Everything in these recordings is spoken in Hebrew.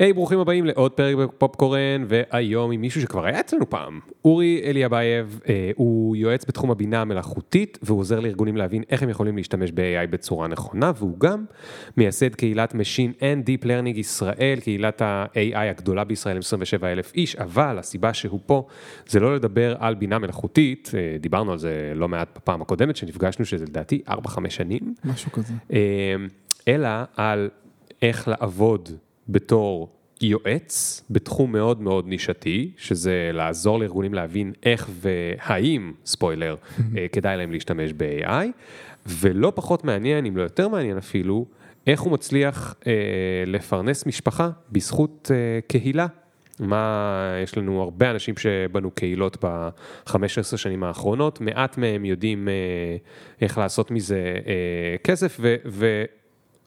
היי, ברוכים הבאים לעוד פרק בפופקורן, והיום עם מישהו שכבר היה אצלנו פעם. אורי אליאבייב אה, הוא יועץ בתחום הבינה המלאכותית, והוא עוזר לארגונים להבין איך הם יכולים להשתמש ב-AI בצורה נכונה, והוא גם מייסד קהילת Machine and Deep Learning ישראל, קהילת ה-AI הגדולה בישראל עם 27 אלף איש, אבל הסיבה שהוא פה זה לא לדבר על בינה מלאכותית, אה, דיברנו על זה לא מעט בפעם הקודמת שנפגשנו, שזה לדעתי 4-5 שנים. משהו כזה. אה, אלא על איך לעבוד בתור יועץ בתחום מאוד מאוד נישתי, שזה לעזור לארגונים להבין איך והאם, ספוילר, אה, כדאי להם להשתמש ב-AI, ולא פחות מעניין, אם לא יותר מעניין אפילו, איך הוא מצליח אה, לפרנס משפחה בזכות אה, קהילה. מה, יש לנו הרבה אנשים שבנו קהילות ב-15 שנים האחרונות, מעט מהם יודעים אה, איך לעשות מזה אה, כסף, ו... ו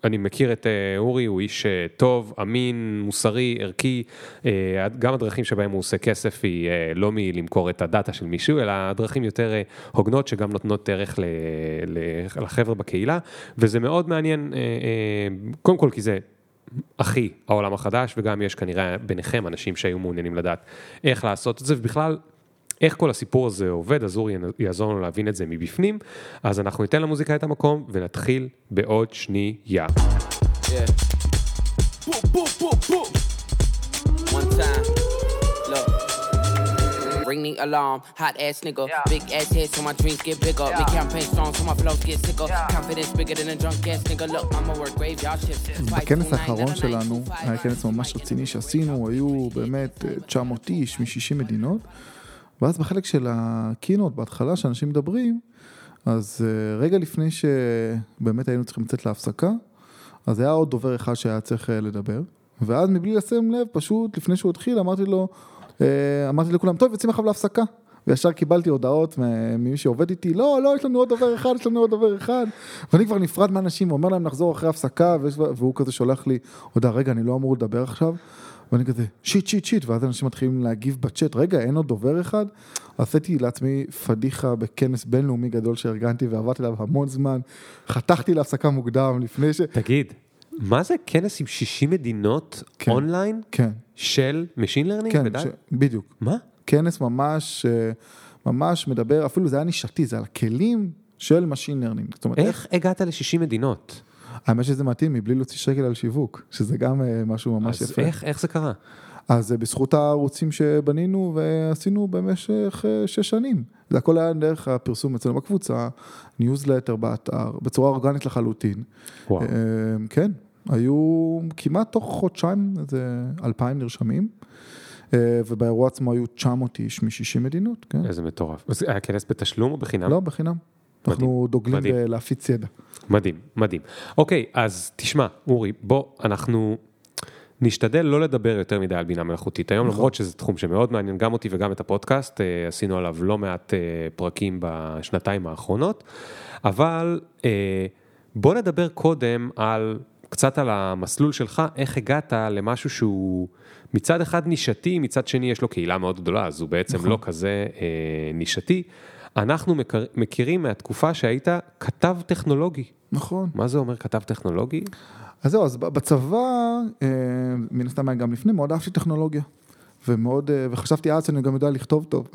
אני מכיר את אה, אורי, הוא איש אה, טוב, אמין, מוסרי, ערכי, אה, גם הדרכים שבהם הוא עושה כסף היא לא מלמכור את הדאטה של מישהו, אלא הדרכים יותר הוגנות שגם נותנות ערך לחבר'ה בקהילה, וזה מאוד מעניין, קודם כל כי זה אחי העולם החדש, וגם יש כנראה ביניכם אנשים שהיו מעוניינים לדעת איך לעשות את זה, ובכלל איך כל הסיפור הזה עובד, אז אורי יעזור לנו להבין את זה מבפנים, אז אנחנו ניתן למוזיקה את המקום ונתחיל בעוד שנייה. Yeah. Ring the alarm, hot ass nigga. Yeah. Big ass head so my dreams get bigger. Yeah. Big campaign strong so my flows get sicker. Yeah. Confidence bigger than a drunk ass nigga. Look, I'ma work graveyard shift. בכנס האחרון שלנו, היה כנס ממש רציני שעשינו, היו באמת 900 איש מ-60 מדינות. ואז בחלק של הקינות, בהתחלה, שאנשים מדברים, אז אה, רגע לפני שבאמת היינו צריכים לצאת להפסקה, אז היה עוד דובר אחד שהיה צריך אה, לדבר, ואז מבלי לשים לב, פשוט לפני שהוא התחיל, אמרתי לו, אה, אמרתי לכולם, טוב, יוצאים עכשיו להפסקה. וישר קיבלתי הודעות ממי שעובד איתי, לא, לא, יש לנו עוד דובר אחד, יש לנו עוד דובר אחד. ואני כבר נפרד מאנשים, אומר להם לחזור אחרי הפסקה, והוא כזה שולח לי הודעה, רגע, אני לא אמור לדבר עכשיו. ואני כזה, שיט, שיט, שיט, ואז אנשים מתחילים להגיב בצ'אט, רגע, אין עוד דובר אחד? עשיתי לעצמי פדיחה בכנס בינלאומי גדול שארגנתי ועבדתי עליו המון זמן, חתכתי להפסקה מוקדם לפני ש... תגיד, מה זה כנס עם 60 מדינות כן, אונליין? כן. של Machine Learning? כן, ש... בדיוק. מה? כנס ממש, אה, ממש מדבר, אפילו זה היה נישתי, זה על הכלים של Machine Learning. אומרת, איך, איך הגעת ל-60 מדינות? האמת שזה מתאים, מבלי להוציא שקל על שיווק, שזה גם אה, משהו ממש אז יפה. אז איך, איך זה קרה? אז זה בזכות הערוצים שבנינו ועשינו במשך אה, שש שנים. זה הכל היה דרך הפרסום אצלנו בקבוצה, ניוזלטר באתר, בצורה אורגנית לחלוטין. וואו. אה, כן, היו כמעט תוך חודשיים איזה אלפיים נרשמים. ובאירוע עצמו היו 900 איש מ-60 מדינות, כן. איזה מטורף. אז היה כנס בתשלום או בחינם? לא, בחינם. אנחנו דוגלים. בלהפיץ ידע. מדהים, מדהים. אוקיי, אז תשמע, אורי, בוא, אנחנו נשתדל לא לדבר יותר מדי על בינה מלאכותית היום, נכון. למרות שזה תחום שמאוד מעניין גם אותי וגם את הפודקאסט, אה, עשינו עליו לא מעט אה, פרקים בשנתיים האחרונות, אבל אה, בוא נדבר קודם על, קצת על המסלול שלך, איך הגעת למשהו שהוא מצד אחד נישתי, מצד שני יש לו קהילה מאוד גדולה, אז הוא בעצם נכון. לא כזה נישתי. אנחנו מכיר, מכירים מהתקופה שהיית כתב טכנולוגי. נכון. מה זה אומר כתב טכנולוגי? אז זהו, אז בצבא, אה, מן הסתם היה גם לפני, מאוד אהבתי טכנולוגיה. ומאוד, אה, וחשבתי אז שאני גם יודע לכתוב טוב.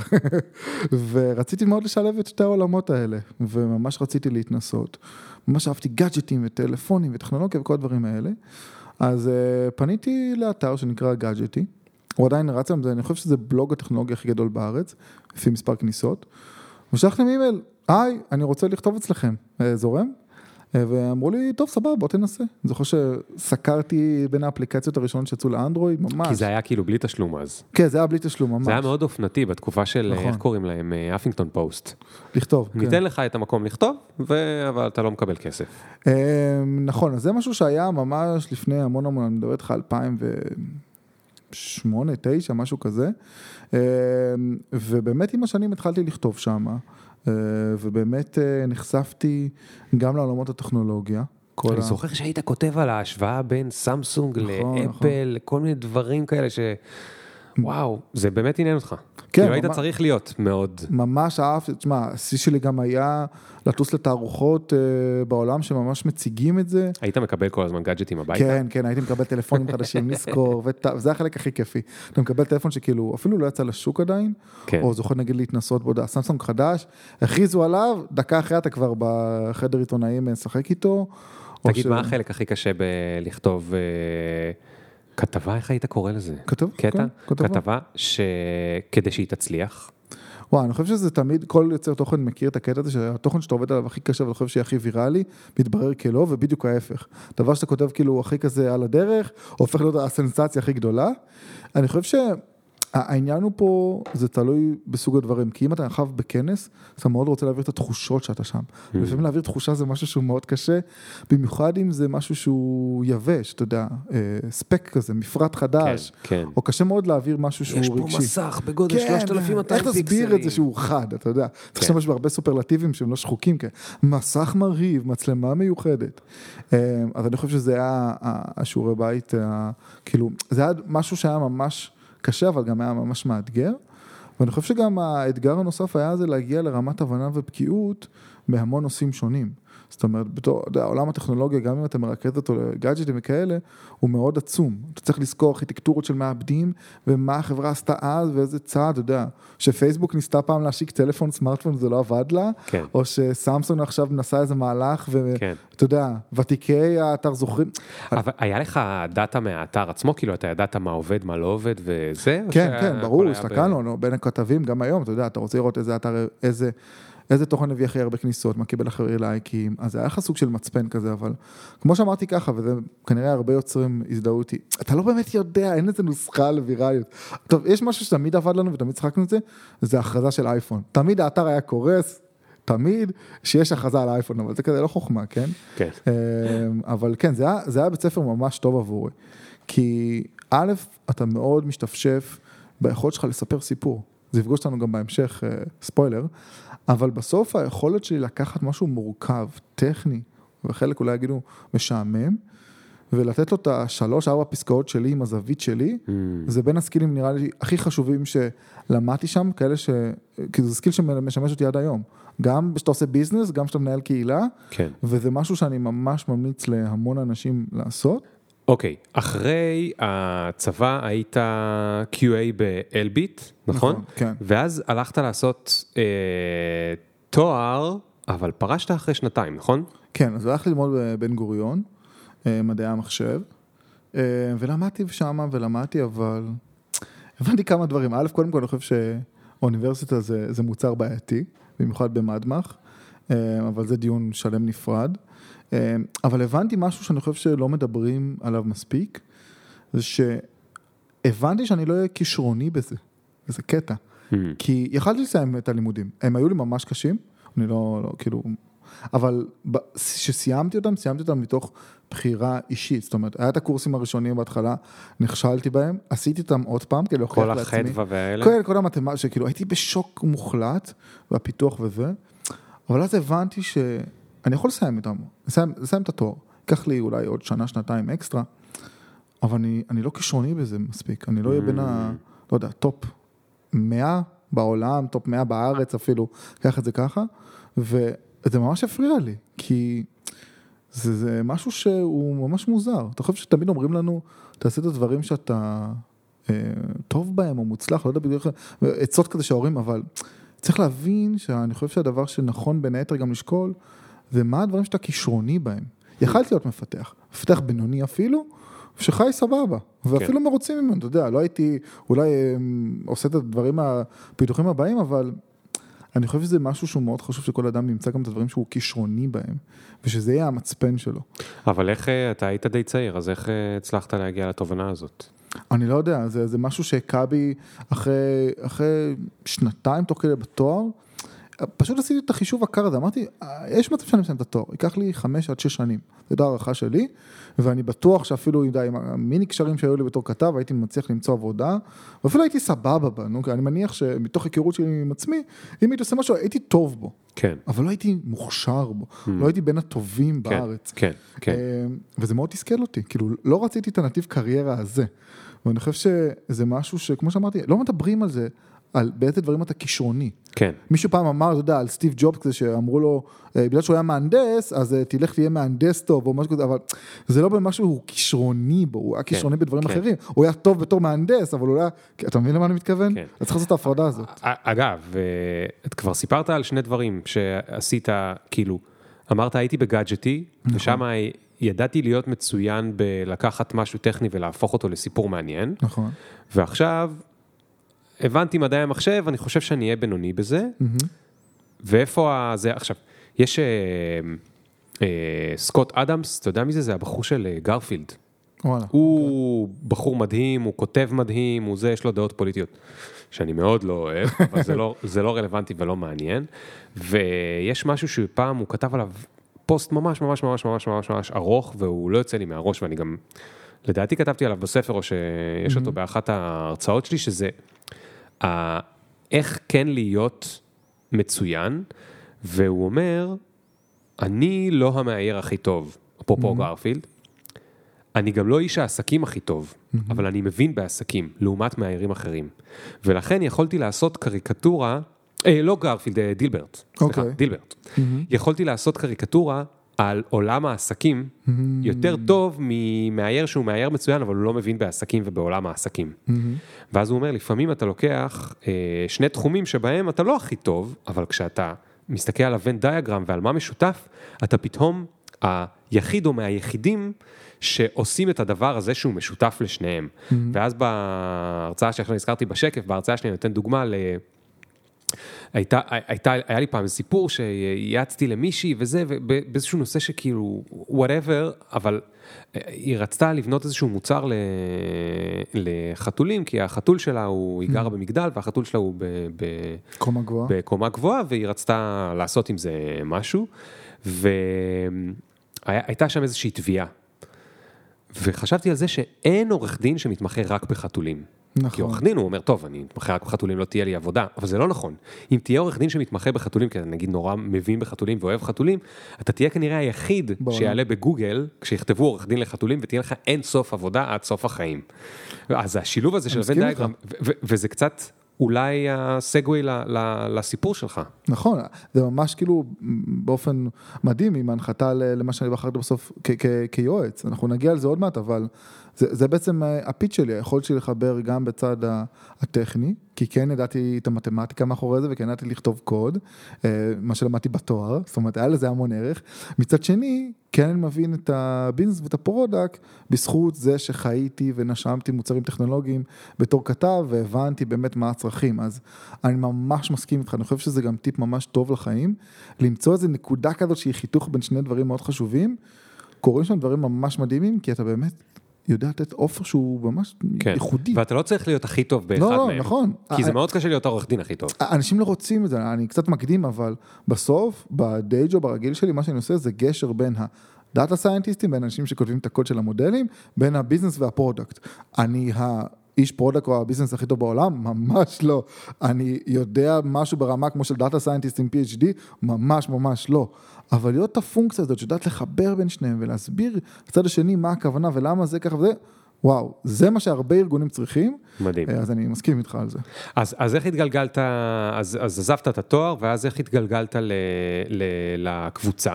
ורציתי מאוד לשלב את שתי העולמות האלה, וממש רציתי להתנסות. ממש אהבתי גאדג'טים וטלפונים וטכנולוגיה וכל הדברים האלה. אז uh, פניתי לאתר שנקרא גאדג'טי, הוא עדיין רץ היום, אני חושב שזה בלוג הטכנולוגיה הכי גדול בארץ, לפי מספר כניסות. ושלח להם אימייל, היי, אני רוצה לכתוב אצלכם, אה, זורם? אה, ואמרו לי, טוב, סבבה, בוא תנסה. אני זוכר שסקרתי בין האפליקציות הראשונות שיצאו לאנדרואיד, ממש. כי זה היה כאילו בלי תשלום אז. כן, זה היה בלי תשלום, ממש. זה היה מאוד אופנתי בתקופה של, נכון. איך קוראים להם, אפינגטון אה, פוסט. לכתוב, כן. ניתן לך את המקום לכתוב, ו... אבל אתה לא מקבל כסף. נכון, אז זה משהו שהיה ממש לפני המון המון, אני מדבר איתך 2008, 2009, משהו כזה. אמ, ובאמת עם השנים התחלתי לכתוב שם, אה, ובאמת אה, נחשפתי גם לעולמות הטכנולוגיה. אני זוכר שהיית כותב על ההשוואה בין סמסונג נכון, לאפל, נכון. כל מיני דברים כאלה ש... וואו, זה באמת עניין אותך. כן, כאילו היית. צריך להיות מאוד. ממש אהבתי, תשמע, השיא שלי גם היה לטוס לתערוכות אה, בעולם שממש מציגים את זה. היית מקבל כל הזמן גאדג'טים הביתה? כן, כן, הייתי מקבל טלפונים חדשים, לזכור, ות- וזה החלק הכי כיפי. אתה מקבל טלפון שכאילו אפילו לא יצא לשוק עדיין, כן. או זוכר נגיד להתנסות בו, סמסונג חדש, הכריזו עליו, דקה אחרי אתה כבר בחדר עיתונאים משחק איתו. תגיד, ש- מה החלק הכי קשה בלכתוב אה, כתבה, איך היית קורא לזה? כתוב? קטע? כן, כתבה. כתבה שכדי שהיא תצליח. וואי, אני חושב שזה תמיד, כל יוצר תוכן מכיר את הקטע הזה שהתוכן שאתה עובד עליו הכי קשה ואני חושב שיהיה הכי ויראלי, מתברר כלא, ובדיוק ההפך. דבר שאתה כותב כאילו הכי כזה על הדרך, הופך להיות הסנסציה הכי גדולה. אני חושב שהעניין הוא פה, זה תלוי בסוג הדברים, כי אם אתה חייב בכנס, אתה מאוד רוצה להעביר את התחושות שאתה שם. לפעמים להעביר תחושה זה משהו שהוא מאוד קשה, במיוחד אם זה משהו שהוא יבש, אתה יודע, אה, ספק כזה, מפרט חדש, כן. או קשה מאוד להעביר משהו שהוא יש רגשי. פה מסך בגודל כן, 3200 איך תסביר את זה שהוא חד, אתה יודע? צריך להשתמש בהרבה סופרלטיבים שהם לא שחוקים כאלה. מסך מרהיב, מצלמה מיוחדת. אה, אז אני חושב שזה היה השיעורי בית, כאילו, זה היה משהו שהיה ממש קשה, אבל גם היה ממש מאתגר. ואני חושב שגם האתגר הנוסף היה זה להגיע לרמת הבנה ובקיאות בהמון נושאים שונים. זאת אומרת, בתור, אתה יודע, עולם הטכנולוגיה, גם אם אתה מרכז אותו לגאדג'טים וכאלה, הוא מאוד עצום. אתה צריך לזכור ארכיטקטורות של מעבדים, ומה החברה עשתה אז, ואיזה צעד, אתה יודע, שפייסבוק ניסתה פעם להשיק טלפון, סמארטפון, זה לא עבד לה, כן. או שסמסונג עכשיו מנסה איזה מהלך, ואתה כן. יודע, ותיקי האתר זוכרים. אבל היה לך דאטה מהאתר עצמו, כאילו אתה ידעת מה עובד, מה לא עובד וזה? כן, כן, ברור, ב- הסתכלנו, נו, בין הכתבים, גם היום, אתה יודע, אתה רוצה לראות איזה אתר, איזה, איזה תוכן הביא הכי הרבה כניסות, מה קיבל הכי הרבה לייקים, אז זה היה לך סוג של מצפן כזה, אבל כמו שאמרתי ככה, וזה כנראה הרבה יוצרים הזדהו איתי, אתה לא באמת יודע, אין איזה נוסחה לווירליות. טוב, יש משהו שתמיד עבד לנו ותמיד צחקנו את זה, זה הכרזה של אייפון. תמיד האתר היה קורס, תמיד שיש הכרזה על האייפון, אבל זה כזה לא חוכמה, כן? כן. אמ, אבל כן, זה היה, זה היה בית ספר ממש טוב עבורי. כי א', אתה מאוד משתפשף ביכולת שלך לספר סיפור. זה יפגוש אותנו גם בהמשך, אה, ספוילר, אבל בסוף היכולת שלי לקחת משהו מורכב, טכני, וחלק אולי יגידו משעמם, ולתת לו את השלוש, ארבע פסקאות שלי עם הזווית שלי, מממ. זה בין ה skill ים נראה לי הכי חשובים שלמדתי שם, כאלה ש... כי זה skill שמשמש אותי עד היום. גם כשאתה עושה business, גם כשאתה מנהל קהילה, כן. וזה משהו שאני ממש ממליץ להמון אנשים לעשות. אוקיי, אחרי הצבא היית QA באלביט, נכון? נכון, כן. ואז הלכת לעשות אה, תואר, אבל פרשת אחרי שנתיים, נכון? כן, אז הלכתי ללמוד בבן גוריון, אה, מדעי המחשב, אה, ולמדתי שמה ולמדתי, אבל הבנתי כמה דברים. א', קודם כל אני חושב שאוניברסיטה זה, זה מוצר בעייתי, במיוחד במדמח, אה, אבל זה דיון שלם נפרד. אה, אבל הבנתי משהו שאני חושב שלא מדברים עליו מספיק, זה שהבנתי שאני לא אהיה כישרוני בזה, וזה קטע. Mm. כי יכלתי לסיים את הלימודים, הם היו לי ממש קשים, אני לא, לא כאילו, אבל כשסיימתי אותם, סיימתי אותם מתוך בחירה אישית, זאת אומרת, היה את הקורסים הראשונים בהתחלה, נכשלתי בהם, עשיתי אותם עוד פעם, להוכיח כל. החדווה והאלה? כל, כל המתמטיקה, שכאילו הייתי בשוק מוחלט, והפיתוח וזה, אבל אז הבנתי שאני יכול לסיים איתם, לסיים, לסיים את התואר, ייקח לי אולי עוד שנה, שנתיים אקסטרה, אבל אני, אני לא כישרוני בזה מספיק, אני לא אהיה בין ה... לא יודע, top 100 בעולם, top 100 בארץ אפילו, קח את זה ככה, וזה ממש הפריע לי, כי זה, זה משהו שהוא ממש מוזר. אתה חושב שתמיד אומרים לנו, תעשה את הדברים שאתה אה, טוב בהם או מוצלח, לא יודע בדיוק, עצות כזה שההורים, אבל צריך להבין שאני חושב שהדבר שנכון בין היתר גם לשקול, זה מה הדברים שאתה כישרוני בהם. יכלתי להיות מפתח, מפתח בינוני אפילו, שחי סבבה, ואפילו מרוצים ממנו, אתה יודע, לא הייתי אולי אה, עושה את הדברים, הפיתוחים הבאים, אבל אני חושב שזה משהו שהוא מאוד חשוב שכל אדם ימצא גם את הדברים שהוא כישרוני בהם, ושזה יהיה המצפן שלו. אבל איך, אה, אתה היית די צעיר, אז איך אה, הצלחת להגיע לתובנה הזאת? אני לא יודע, זה, זה משהו שהכה בי אחרי, אחרי שנתיים תוך כדי בתואר. פשוט עשיתי את החישוב הקר הזה, אמרתי, יש מצב שאני מסיים את התואר, ייקח לי חמש עד שש שנים, זו הערכה שלי, ואני בטוח שאפילו, יודע, עם המיני קשרים שהיו לי בתור כתב, הייתי מצליח למצוא עבודה, ואפילו הייתי סבבה בה, נו, כי אני מניח שמתוך היכרות שלי עם עצמי, אם הייתי עושה משהו, הייתי טוב בו, כן. אבל לא הייתי מוכשר בו, לא הייתי בין הטובים כן, בארץ. כן, כן. אה, וזה מאוד תסכל אותי, כאילו לא רציתי את הנתיב קריירה הזה. ואני חושב שזה משהו שכמו שאמרתי, לא מדברים על זה, על באיזה דברים אתה כישרוני. כן. מישהו פעם אמר, אתה יודע, על סטיב ג'ובס כזה שאמרו לו, אה, בגלל שהוא היה מהנדס, אז אה, תלך תהיה מהנדס טוב או משהו כזה, אבל זה לא במשהו שהוא כישרוני בו, הוא היה כישרוני בדברים כן. אחרים, הוא היה טוב בתור מהנדס, אבל הוא היה, אתה מבין למה אני מתכוון? כן. אז צריך לעשות את ההפרדה הזאת. א- אגב, אה, את כבר סיפרת על שני דברים שעשית, כאילו, אמרת הייתי בגאדג'טי, נכון. ושם ידעתי להיות מצוין בלקחת משהו טכני ולהפוך אותו לסיפור מעניין, נכון. ועכשיו הבנתי מדעי המחשב, אני חושב שאני אהיה בינוני בזה. ואיפה זה, עכשיו, יש אה, אה, סקוט אדמס, אתה יודע מי זה? זה הבחור של אה, גרפילד. וואלה. הוא בחור מדהים, הוא כותב מדהים, הוא זה, יש לו דעות פוליטיות שאני מאוד לא אוהב, אבל זה לא, זה לא רלוונטי ולא מעניין. ויש משהו שפעם הוא כתב עליו פוסט ממש ממש ממש ממש ממש ממש ארוך, והוא לא יוצא לי מהראש, ואני גם, לדעתי כתבתי עליו בספר, או שיש אותו באחת ההרצאות שלי, שזה איך כן להיות מצוין, והוא אומר, אני לא המאייר הכי טוב, אפרופו גרפילד, אני גם לא איש העסקים הכי טוב, אבל אני מבין בעסקים, לעומת מאיירים אחרים. ולכן יכולתי לעשות קריקטורה, אה, לא גרפילד, אה, דילברט, סליחה, אוקיי. דילברט. יכולתי לעשות קריקטורה על עולם העסקים יותר טוב ממאייר שהוא מאייר מצוין, אבל הוא לא מבין בעסקים ובעולם העסקים. ואז הוא אומר, לפעמים אתה לוקח אה, שני תחומים שבהם אתה לא הכי טוב, אבל כשאתה מסתכל על הוון דיאגרם ועל מה משותף, אתה פתאום היחיד או מהיחידים שעושים את הדבר הזה שהוא משותף לשניהם. ואז בהרצאה שעכשיו הזכרתי בשקף, בהרצאה שלי אני נותן דוגמה ל... הייתה, הייתה, היה לי פעם סיפור שייעצתי למישהי וזה, ובאיזשהו נושא שכאילו, whatever, אבל אה, היא רצתה לבנות איזשהו מוצר ל, לחתולים, כי החתול שלה הוא, היא גרה במגדל, והחתול שלה הוא ב, ב, קומה גבוהה. בקומה גבוהה, והיא רצתה לעשות עם זה משהו, והייתה שם איזושהי תביעה. וחשבתי על זה שאין עורך דין שמתמחה רק בחתולים. נכון. כי עורך דין הוא אומר, טוב, אני מתמחה רק בחתולים, לא תהיה לי עבודה, אבל זה לא נכון. אם תהיה עורך דין שמתמחה בחתולים, כי אתה נגיד נורא מבין בחתולים ואוהב חתולים, אתה תהיה כנראה היחיד בעולם. שיעלה בגוגל, כשיכתבו עורך דין לחתולים, ותהיה לך אין סוף עבודה עד סוף החיים. אז השילוב הזה של מסכים הבן איתך. דיאגרם, ו- ו- וזה קצת אולי הסגווי לסיפור שלך. נכון, זה ממש כאילו באופן מדהים עם ההנחתה למה שאני בחרתי בסוף כיועץ, אנחנו נגיע לזה עוד מעט, אבל זה, זה בעצם אה, הפיץ שלי, היכולת שלי לחבר גם בצד הטכני, כי כן ידעתי את המתמטיקה מאחורי זה וכן ידעתי לכתוב קוד, אה, מה שלמדתי בתואר, זאת אומרת היה לזה המון ערך. מצד שני, כן אני מבין את ה business ואת ה product בזכות זה שחייתי ונשמתי מוצרים טכנולוגיים בתור כתב והבנתי באמת מה הצרכים, אז אני ממש מסכים איתך, אני חושב שזה גם טיפ ממש טוב לחיים, למצוא איזה נקודה כזאת שהיא חיתוך בין שני דברים מאוד חשובים, קורים שם דברים ממש מדהימים, כי אתה באמת יודע לתת offer שהוא ממש כן. ייחודי. ואתה לא צריך להיות הכי טוב באחד לא, לא, מהם. נכון. כי זה אה, מאוד קשה להיות העורך דין הכי טוב. אנשים לא רוצים את זה, אני קצת מקדים, אבל בסוף, ב day job הרגיל שלי, מה שאני עושה זה גשר בין ה data scientist ים, בין אנשים שכותבים את הקוד של המודלים, בין ה business וה product. אני האיש product או ה business הכי טוב בעולם? ממש לא. אני יודע משהו ברמה כמו של data scientist עם PhD? ממש ממש לא. אבל להיות הפונקציה הזאת שיודעת לחבר בין שניהם ולהסביר לצד השני מה הכוונה ולמה זה ככה וזה, וואו, זה מה שהרבה ארגונים צריכים, מדהים. אז אני מסכים איתך על זה. אז, אז איך התגלגלת, אז, אז עזבת את התואר, ואז איך התגלגלת ל, ל, לקבוצה?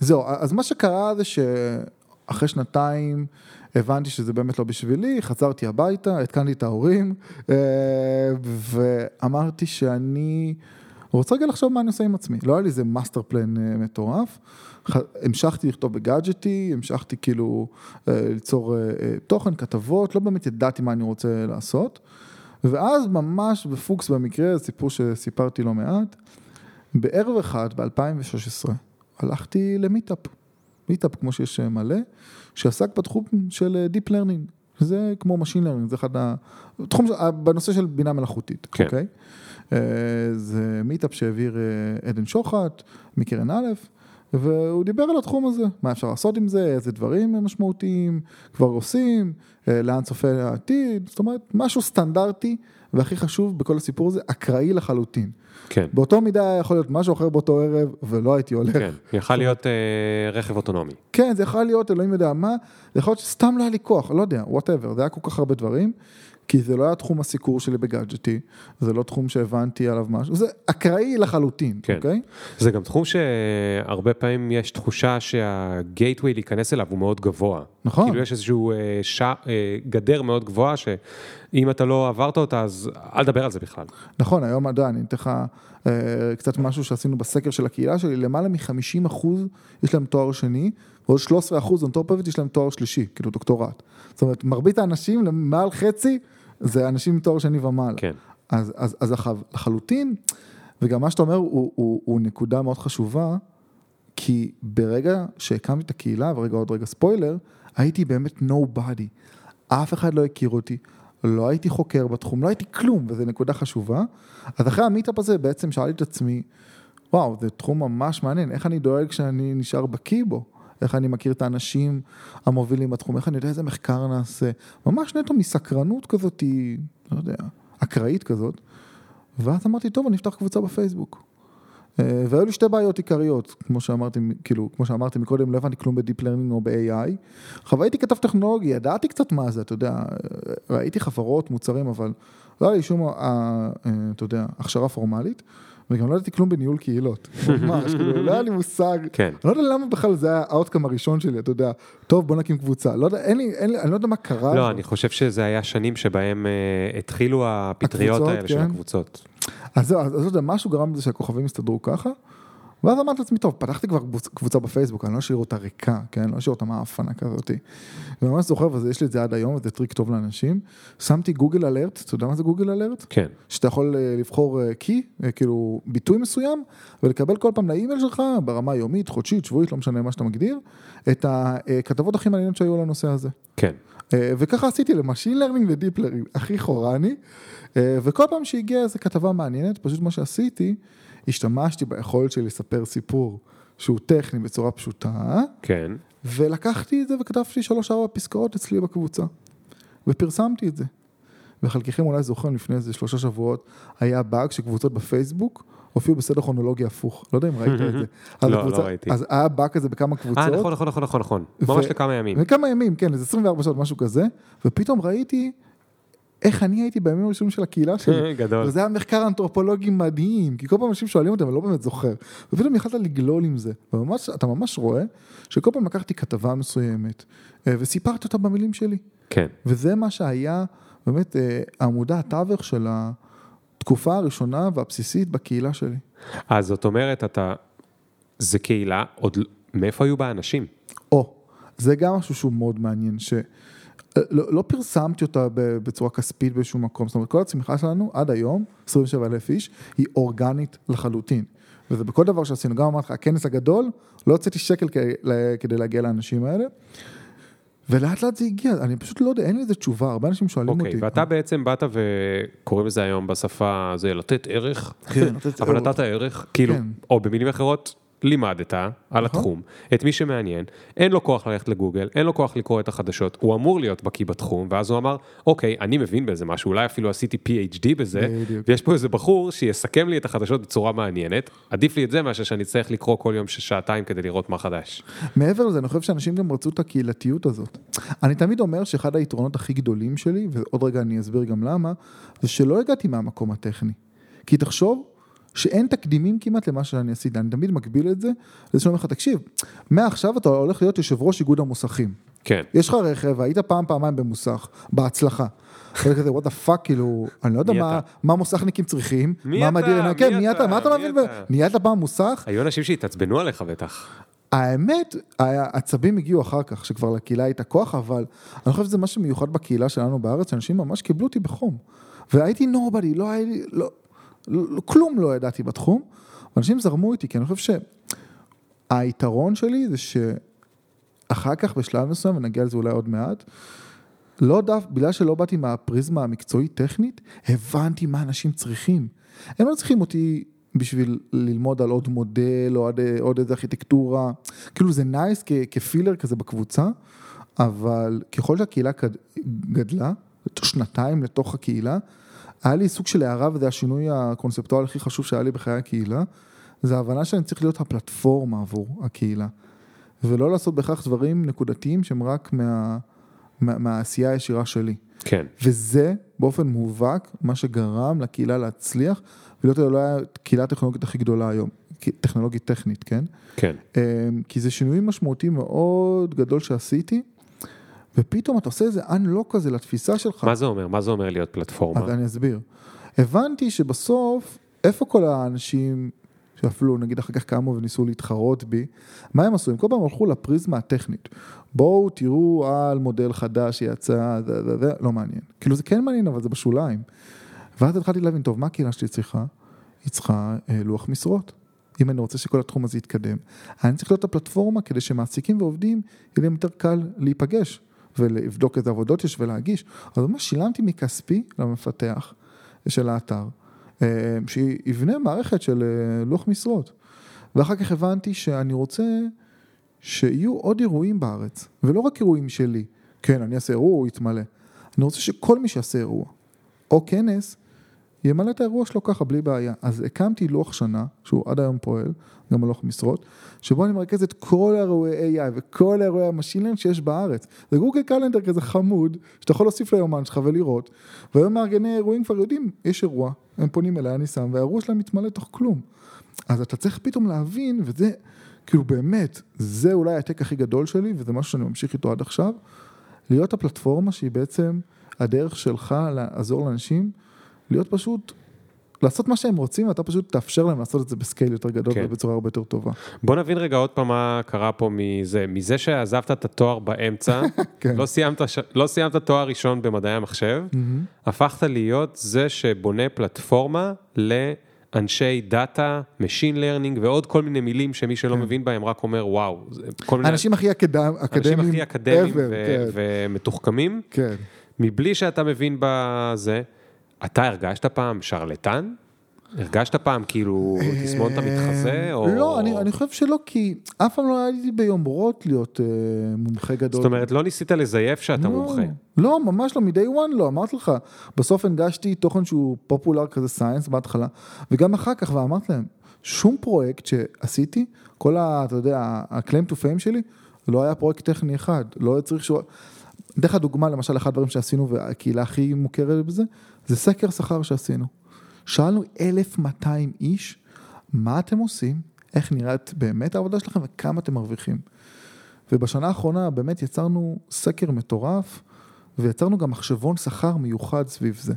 זהו, אז מה שקרה זה שאחרי שנתיים הבנתי שזה באמת לא בשבילי, חזרתי הביתה, עדכנתי את ההורים, אה, ואמרתי שאני רוצה רגע לחשוב מה אני עושה עם עצמי. לא היה לי איזה master plan אה, מטורף. ח- המשכתי לכתוב בגאדג'טי, המשכתי כאילו אה, ליצור אה, תוכן, כתבות, לא באמת ידעתי מה אני רוצה לעשות. ואז ממש בפוקס במקרה, זה סיפור שסיפרתי לא מעט, בערב אחד ב-2016 הלכתי למיטאפ, מיטאפ כמו שיש מלא, שעסק בתחום של Deep Learning, זה כמו Machine Learning, זה אחד ה... תחום, בנושא של בינה מלאכותית, כן. אוקיי? אה, זה מיטאפ שהעביר אה, עדן שוחט מקרן א', והוא דיבר על התחום הזה, מה אפשר לעשות עם זה, איזה דברים משמעותיים? כבר עושים, אה, לאן צופה העתיד, זאת אומרת, משהו סטנדרטי, והכי חשוב בכל הסיפור הזה, אקראי לחלוטין. כן, באותו מידה היה יכול להיות משהו אחר באותו ערב, ולא הייתי הולך. כן, יכל להיות אה, רכב אוטונומי. כן, זה יכול להיות, אלוהים יודע מה, זה יכול להיות שסתם לא היה לי כוח, לא יודע, whatever, זה היה כל כך הרבה דברים, כי זה לא היה תחום הסיקור שלי בגאדג'טי, זה לא תחום שהבנתי עליו משהו, זה אקראי לחלוטין, כן. אוקיי? זה גם תחום שהרבה פעמים יש תחושה שה gateway להיכנס אליו הוא מאוד גבוה. נכון. כאילו יש איזשהו אה, ש... אה, גדר מאוד גבוהה, שאם אתה לא עברת אותה, אז אל תדבר על זה בכלל. נכון, היום, יודע, אני אתן לך אה, קצת משהו שעשינו בסקר של הקהילה שלי, למעלה מ-50 אחוז יש להם תואר שני, ועוד 13 אחוז it יש להם תואר שלישי, כאילו דוקטורט. זאת אומרת, מרבית האנשים, מעל חצי, זה אנשים עם תואר שני ומעלה. כן. אז, אז, אז לח- לחלוטין, וגם מה שאתה אומר הוא, הוא, הוא נקודה מאוד חשובה, כי ברגע שהקמתי את הקהילה, ורגע עוד רגע ספוילר, הייתי באמת nobody. אף אחד לא הכיר אותי, לא הייתי חוקר בתחום, לא הייתי כלום, וזו נקודה חשובה. אז אחרי המיטאפ הזה בעצם שאלתי את עצמי, וואו, זה תחום ממש מעניין, איך אני דואג שאני נשאר בקיא בו? איך אני מכיר את האנשים המובילים בתחום, איך אני יודע איזה מחקר נעשה, ממש נטו מסקרנות כזאת, לא יודע, אקראית כזאת. ואז אמרתי, טוב, אני אפתח קבוצה בפייסבוק. אה, והיו לי שתי בעיות עיקריות, כמו שאמרתי, כאילו, כמו שאמרתי מקודם, לא הבנתי כלום ב deep learning או ב-AI. עכשיו הייתי כתב טכנולוגי, ידעתי קצת מה זה, אתה יודע, ראיתי חברות, מוצרים, אבל לא היה לי שום, אה, אה, אתה יודע, הכשרה פורמלית, וגם לא ידעתי כלום בניהול קהילות, ממש, כאילו, לא היה לי מושג, כן. אני לא יודע למה בכלל זה היה האוטקאם הראשון שלי, אתה יודע, טוב, בוא נקים קבוצה, לא יודע, אין לי, אין לי, אני לא יודע מה קרה. לא, אני חושב שזה היה שנים שבהם אה, התחילו הפטריות הקבוצות, האלה של כן. הקבוצות. אז זהו, אז אתה יודע, משהו גרם לזה שהכוכבים הסתדרו ככה, ואז אמרתי לעצמי, טוב, פתחתי כבר קבוצ- קבוצה בפייסבוק, אני לא אשאיר אותה ריקה, כן? לא אשאיר אותה מאפנה כזאתי. וממש זוכר, ויש לי את זה עד היום, וזה טריק טוב לאנשים. שמתי Google Alert, אתה יודע מה זה Google Alert? כן. שאתה יכול אה, לבחור key, כאילו ביטוי מסוים, ולקבל כל פעם לאימייל שלך, ברמה יומית, חודשית, שבועית, לא משנה מה שאתה מגדיר, את הכתבות הכי מעניינות שהיו על הנושא הזה. כן. אה, וככה עשיתי ל machine learning ו deep learning, הכי חורני, אה, וכל פעם שהגיעה איזו כתבה מעניינת, פשוט מה שעשיתי, השתמשתי ביכולת שלי לספר סיפור שהוא טכני בצורה פשוטה, כן. ולקחתי את זה וכתבתי שלוש-ארבע פסקאות אצלי בקבוצה, ופרסמתי את זה. וחלקכם אולי זוכרים, לפני איזה שלושה שבועות, היה באג שקבוצות בפייסבוק הופיעו בסדר כרונולוגי הפוך, לא יודע אם ראית את זה. אז לא, הקבוצה- לא ראיתי. אז היה באג כזה בכמה קבוצות. אה, נכון, נכון, נכון, נכון, נכון. ממש לכמה ימים. לכמה ימים, כן, איזה 24 שעות, משהו כזה, ופתאום ראיתי איך אני הייתי בימים הראשונים של הקהילה שלי. גדול. וזה היה מחקר אנתרופולוגי מדהים, כי כל פעם אנשים שואלים אותם, אני לא באמת זוכר. ופתאום יכלת לגלול עם זה. וממש, אתה ממש רואה שכל פעם לקחתי כתבה מסוימת, אה, וסיפרתי אותה במילים שלי. כן. וזה מה שהיה באמת אה, עמודה התווך של התקופה הראשונה והבסיסית בקהילה שלי. אז זאת אומרת, אתה... זה קהילה, עוד... מאיפה היו בה אנשים? או, זה גם משהו שהוא מאוד מעניין, שלא לא פרסמתי אותה בצורה כספית באיזשהו מקום, זאת אומרת כל הצמיחה שלנו עד היום, 27 אלף איש, היא אורגנית לחלוטין. וזה בכל דבר שעשינו, גם אמרתי לך, הכנס הגדול, לא הוצאתי שקל כדי להגיע לאנשים האלה. ולאט לאט זה הגיע, אני פשוט לא יודע, אין לי איזה תשובה, הרבה אנשים שואלים אוקיי, אותי. ואתה בעצם באת וקוראים לזה היום בשפה, זה לתת ערך, כן, לתת אבל ערך. נתת ערך, כאילו, כן. או במילים אחרות, לימדת על נכון. התחום, את מי שמעניין, אין לו כוח ללכת לגוגל, אין לו כוח לקרוא את החדשות, הוא אמור להיות בקיא בתחום, ואז הוא אמר, אוקיי, אני מבין בזה משהו, אולי אפילו עשיתי PhD בזה, בדיוק. ויש פה איזה בחור שיסכם לי את החדשות בצורה מעניינת, עדיף לי את זה מאשר שאני אצטרך לקרוא כל יום שעתיים כדי לראות מה חדש. מעבר לזה, אני חושב שאנשים גם רצו את הקהילתיות הזאת. אני תמיד אומר שאחד היתרונות הכי גדולים שלי, ועוד רגע אני אסביר גם למה, זה שלא הגעתי מהמקום הטכני. כי תחשוב שאין תקדימים כמעט למה שאני עשיתי, אני תמיד מגביל את זה, לזה שאומר לך, תקשיב, מעכשיו אתה הולך להיות יושב ראש איגוד המוסכים. כן. יש לך רכב, היית פעם, פעמיים במוסך, בהצלחה. אתה כזה, what the fuck, כאילו, אני לא יודע מה? מה מוסכניקים צריכים, מה? מדהים, מי כן, מי אתה? מה אתה מבין? נהיית פעם מוסך, היו אנשים שהתעצבנו עליך בטח. האמת, העצבים הגיעו אחר כך, שכבר לקהילה הייתה כוח, אבל אני חושב שזה משהו מיוחד בקהילה שלנו בארץ, שאנשים ממש קיבלו אותי בחום. והייתי nobody, לא היה לי, לא, כלום לא ידעתי בתחום, ואנשים זרמו איתי, כי אני חושב שהיתרון שלי זה שאחר כך בשלב מסוים, ונגיע לזה אולי עוד מעט, לא יודע, בגלל שלא באתי מהפריזמה המקצועית-טכנית, הבנתי מה אנשים צריכים. הם לא צריכים אותי בשביל ללמוד על עוד מודל או עוד, עוד איזה ארכיטקטורה, כאילו זה nice כ- כ filler כזה בקבוצה, אבל ככל שהקהילה גד- גדלה, שנתיים לתוך הקהילה, היה לי סוג של הארה, וזה השינוי הקונספטואלי הכי חשוב שהיה לי בחיי הקהילה, זה ההבנה שאני צריך להיות הפלטפורמה עבור הקהילה. ולא לעשות בהכרח דברים נקודתיים שהם רק מה, מה, מהעשייה הישירה שלי. כן, וזה באופן מובהק מה שגרם לקהילה להצליח ולהיות אולי הקהילה הטכנולוגית הכי גדולה היום, טכנולוגית טכנית, כן? כן. אמ, כי זה שינוי משמעותי מאוד גדול שעשיתי, ופתאום אתה עושה איזה unlock כזה לתפיסה שלך. מה זה אומר? מה זה אומר להיות פלטפורמה? אז אני אסביר. הבנתי שבסוף, איפה כל האנשים שאפילו נגיד אחר כך קמו וניסו להתחרות בי, מה הם עשו? הם כל פעם הלכו לפריזמה הטכנית. בואו תראו על מודל חדש שיצא, זה, זה, זה, לא מעניין. כאילו זה כן מעניין, אבל זה בשוליים. ואז התחלתי להבין, טוב, מה הקהילה שלי צריכה? היא צריכה אה, לוח משרות. אם אני רוצה שכל התחום הזה יתקדם, אני צריך להיות הפלטפורמה כדי שמעסיקים ועובדים, יהיה להם יותר קל להיפגש ולבדוק איזה עבודות יש ולהגיש. אז ממש שילמתי מכספי למפתח של האתר, אה, שיבנה מערכת של אה, לוח משרות. ואחר כך הבנתי שאני רוצה שיהיו עוד אירועים בארץ, ולא רק אירועים שלי. כן, אני אעשה אירוע, הוא יתמלא. אני רוצה שכל מי שיעשה אירוע, או כנס, ימלא את האירוע שלו ככה בלי בעיה. אז הקמתי לוח שנה, שהוא עד היום פועל, גם הלוח משרות, שבו אני מרכז את כל האירועי AI וכל האירועי ה machine שיש בארץ. זה Google Calendar כזה חמוד, שאתה יכול להוסיף ליומן שלך ולראות, והיום מארגני האירועים כבר יודעים, יש אירוע, הם פונים אליי, אני שם, והאירוע שלהם מתמלא תוך כלום. אז אתה צריך פתאום להבין, וזה, כאילו באמת, זה אולי ההעתק הכי גדול שלי, וזה משהו שאני ממשיך איתו עד עכשיו, להיות הפלטפורמה שהיא בעצם הדרך שלך לעזור לאנשים, להיות פשוט, לעשות מה שהם רוצים, ואתה פשוט תאפשר להם לעשות את זה בסקייל יותר גדול כן. ובצורה הרבה יותר טובה. בוא נבין רגע עוד פעם מה קרה פה מזה, מזה שעזבת את התואר באמצע, כן. לא סיימת, לא סיימת תואר ראשון במדעי המחשב, הפכת להיות זה שבונה פלטפורמה לאנשי דאטה, Machine Learning ועוד כל מיני מילים שמי שלא מבין בהם רק אומר וואו, כל מיני האנשים הכי אקדמ- אקדמיים, אנשים הכי אקדמיים ו- כן, ומתוחכמים, כן. מבלי שאתה מבין בזה, אתה הרגשת פעם שרלטן? הרגשת פעם כאילו תסמונת המתחזה? או... לא, אני, אני חושב שלא, כי אף פעם לא הייתי ביומרות להיות אה, מומחה גדול. זאת אומרת, לא ניסית לזייף שאתה לא, מומחה. לא, ממש לא, מ-day one לא, אמרתי לך. בסוף הנגשתי תוכן שהוא פופולר כזה סייאנס בהתחלה, וגם אחר כך, ואמרתי להם, שום פרויקט שעשיתי, כל ה... אתה יודע, ה-claim to fame שלי, לא היה פרויקט טכני אחד, לא צריך שהוא... אתן לך דוגמה, למשל, אחד הדברים שעשינו, והקהילה הכי מוכרת בזה, זה סקר שכר שעשינו. שאלנו 1,200 איש, מה אתם עושים, איך נראית באמת העבודה שלכם וכמה אתם מרוויחים. ובשנה האחרונה באמת יצרנו סקר מטורף, ויצרנו גם מחשבון שכר מיוחד סביב זה.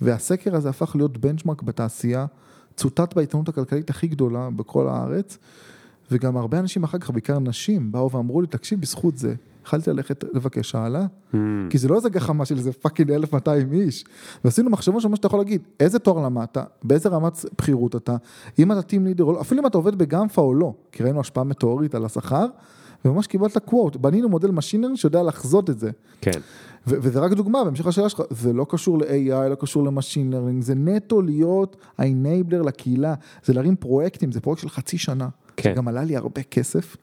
והסקר הזה הפך להיות בנצ'מארק בתעשייה, צוטט בעיתונות הכלכלית הכי גדולה בכל הארץ, וגם הרבה אנשים אחר כך, בעיקר נשים, באו ואמרו לי, תקשיב, בזכות זה, יכלתי ללכת לבקש העלאה. Mm. כי זה לא איזה גחמה של איזה fucking 1200 איש. ועשינו מחשבון של מה שאתה יכול להגיד, איזה תואר למדת, באיזה רמת בכירות אתה, אם אתה team leader או לא, אפילו אם אתה עובד ב GAMFA או לא, כי ראינו השפעה מטורפת על השכר, וממש קיבלת קוואט, בנינו מודל machine learning שיודע לחזות את זה. כן. ו- וזה רק דוגמה, בהמשך לשאלה שלך, זה לא קשור ל-AI, לא קשור ל machine learning, זה נטו להיות ה-enabler לקהילה, זה להרים פרויקטים, זה פרויקט של חצי שנה. כן. זה גם עלה לי הרבה כסף,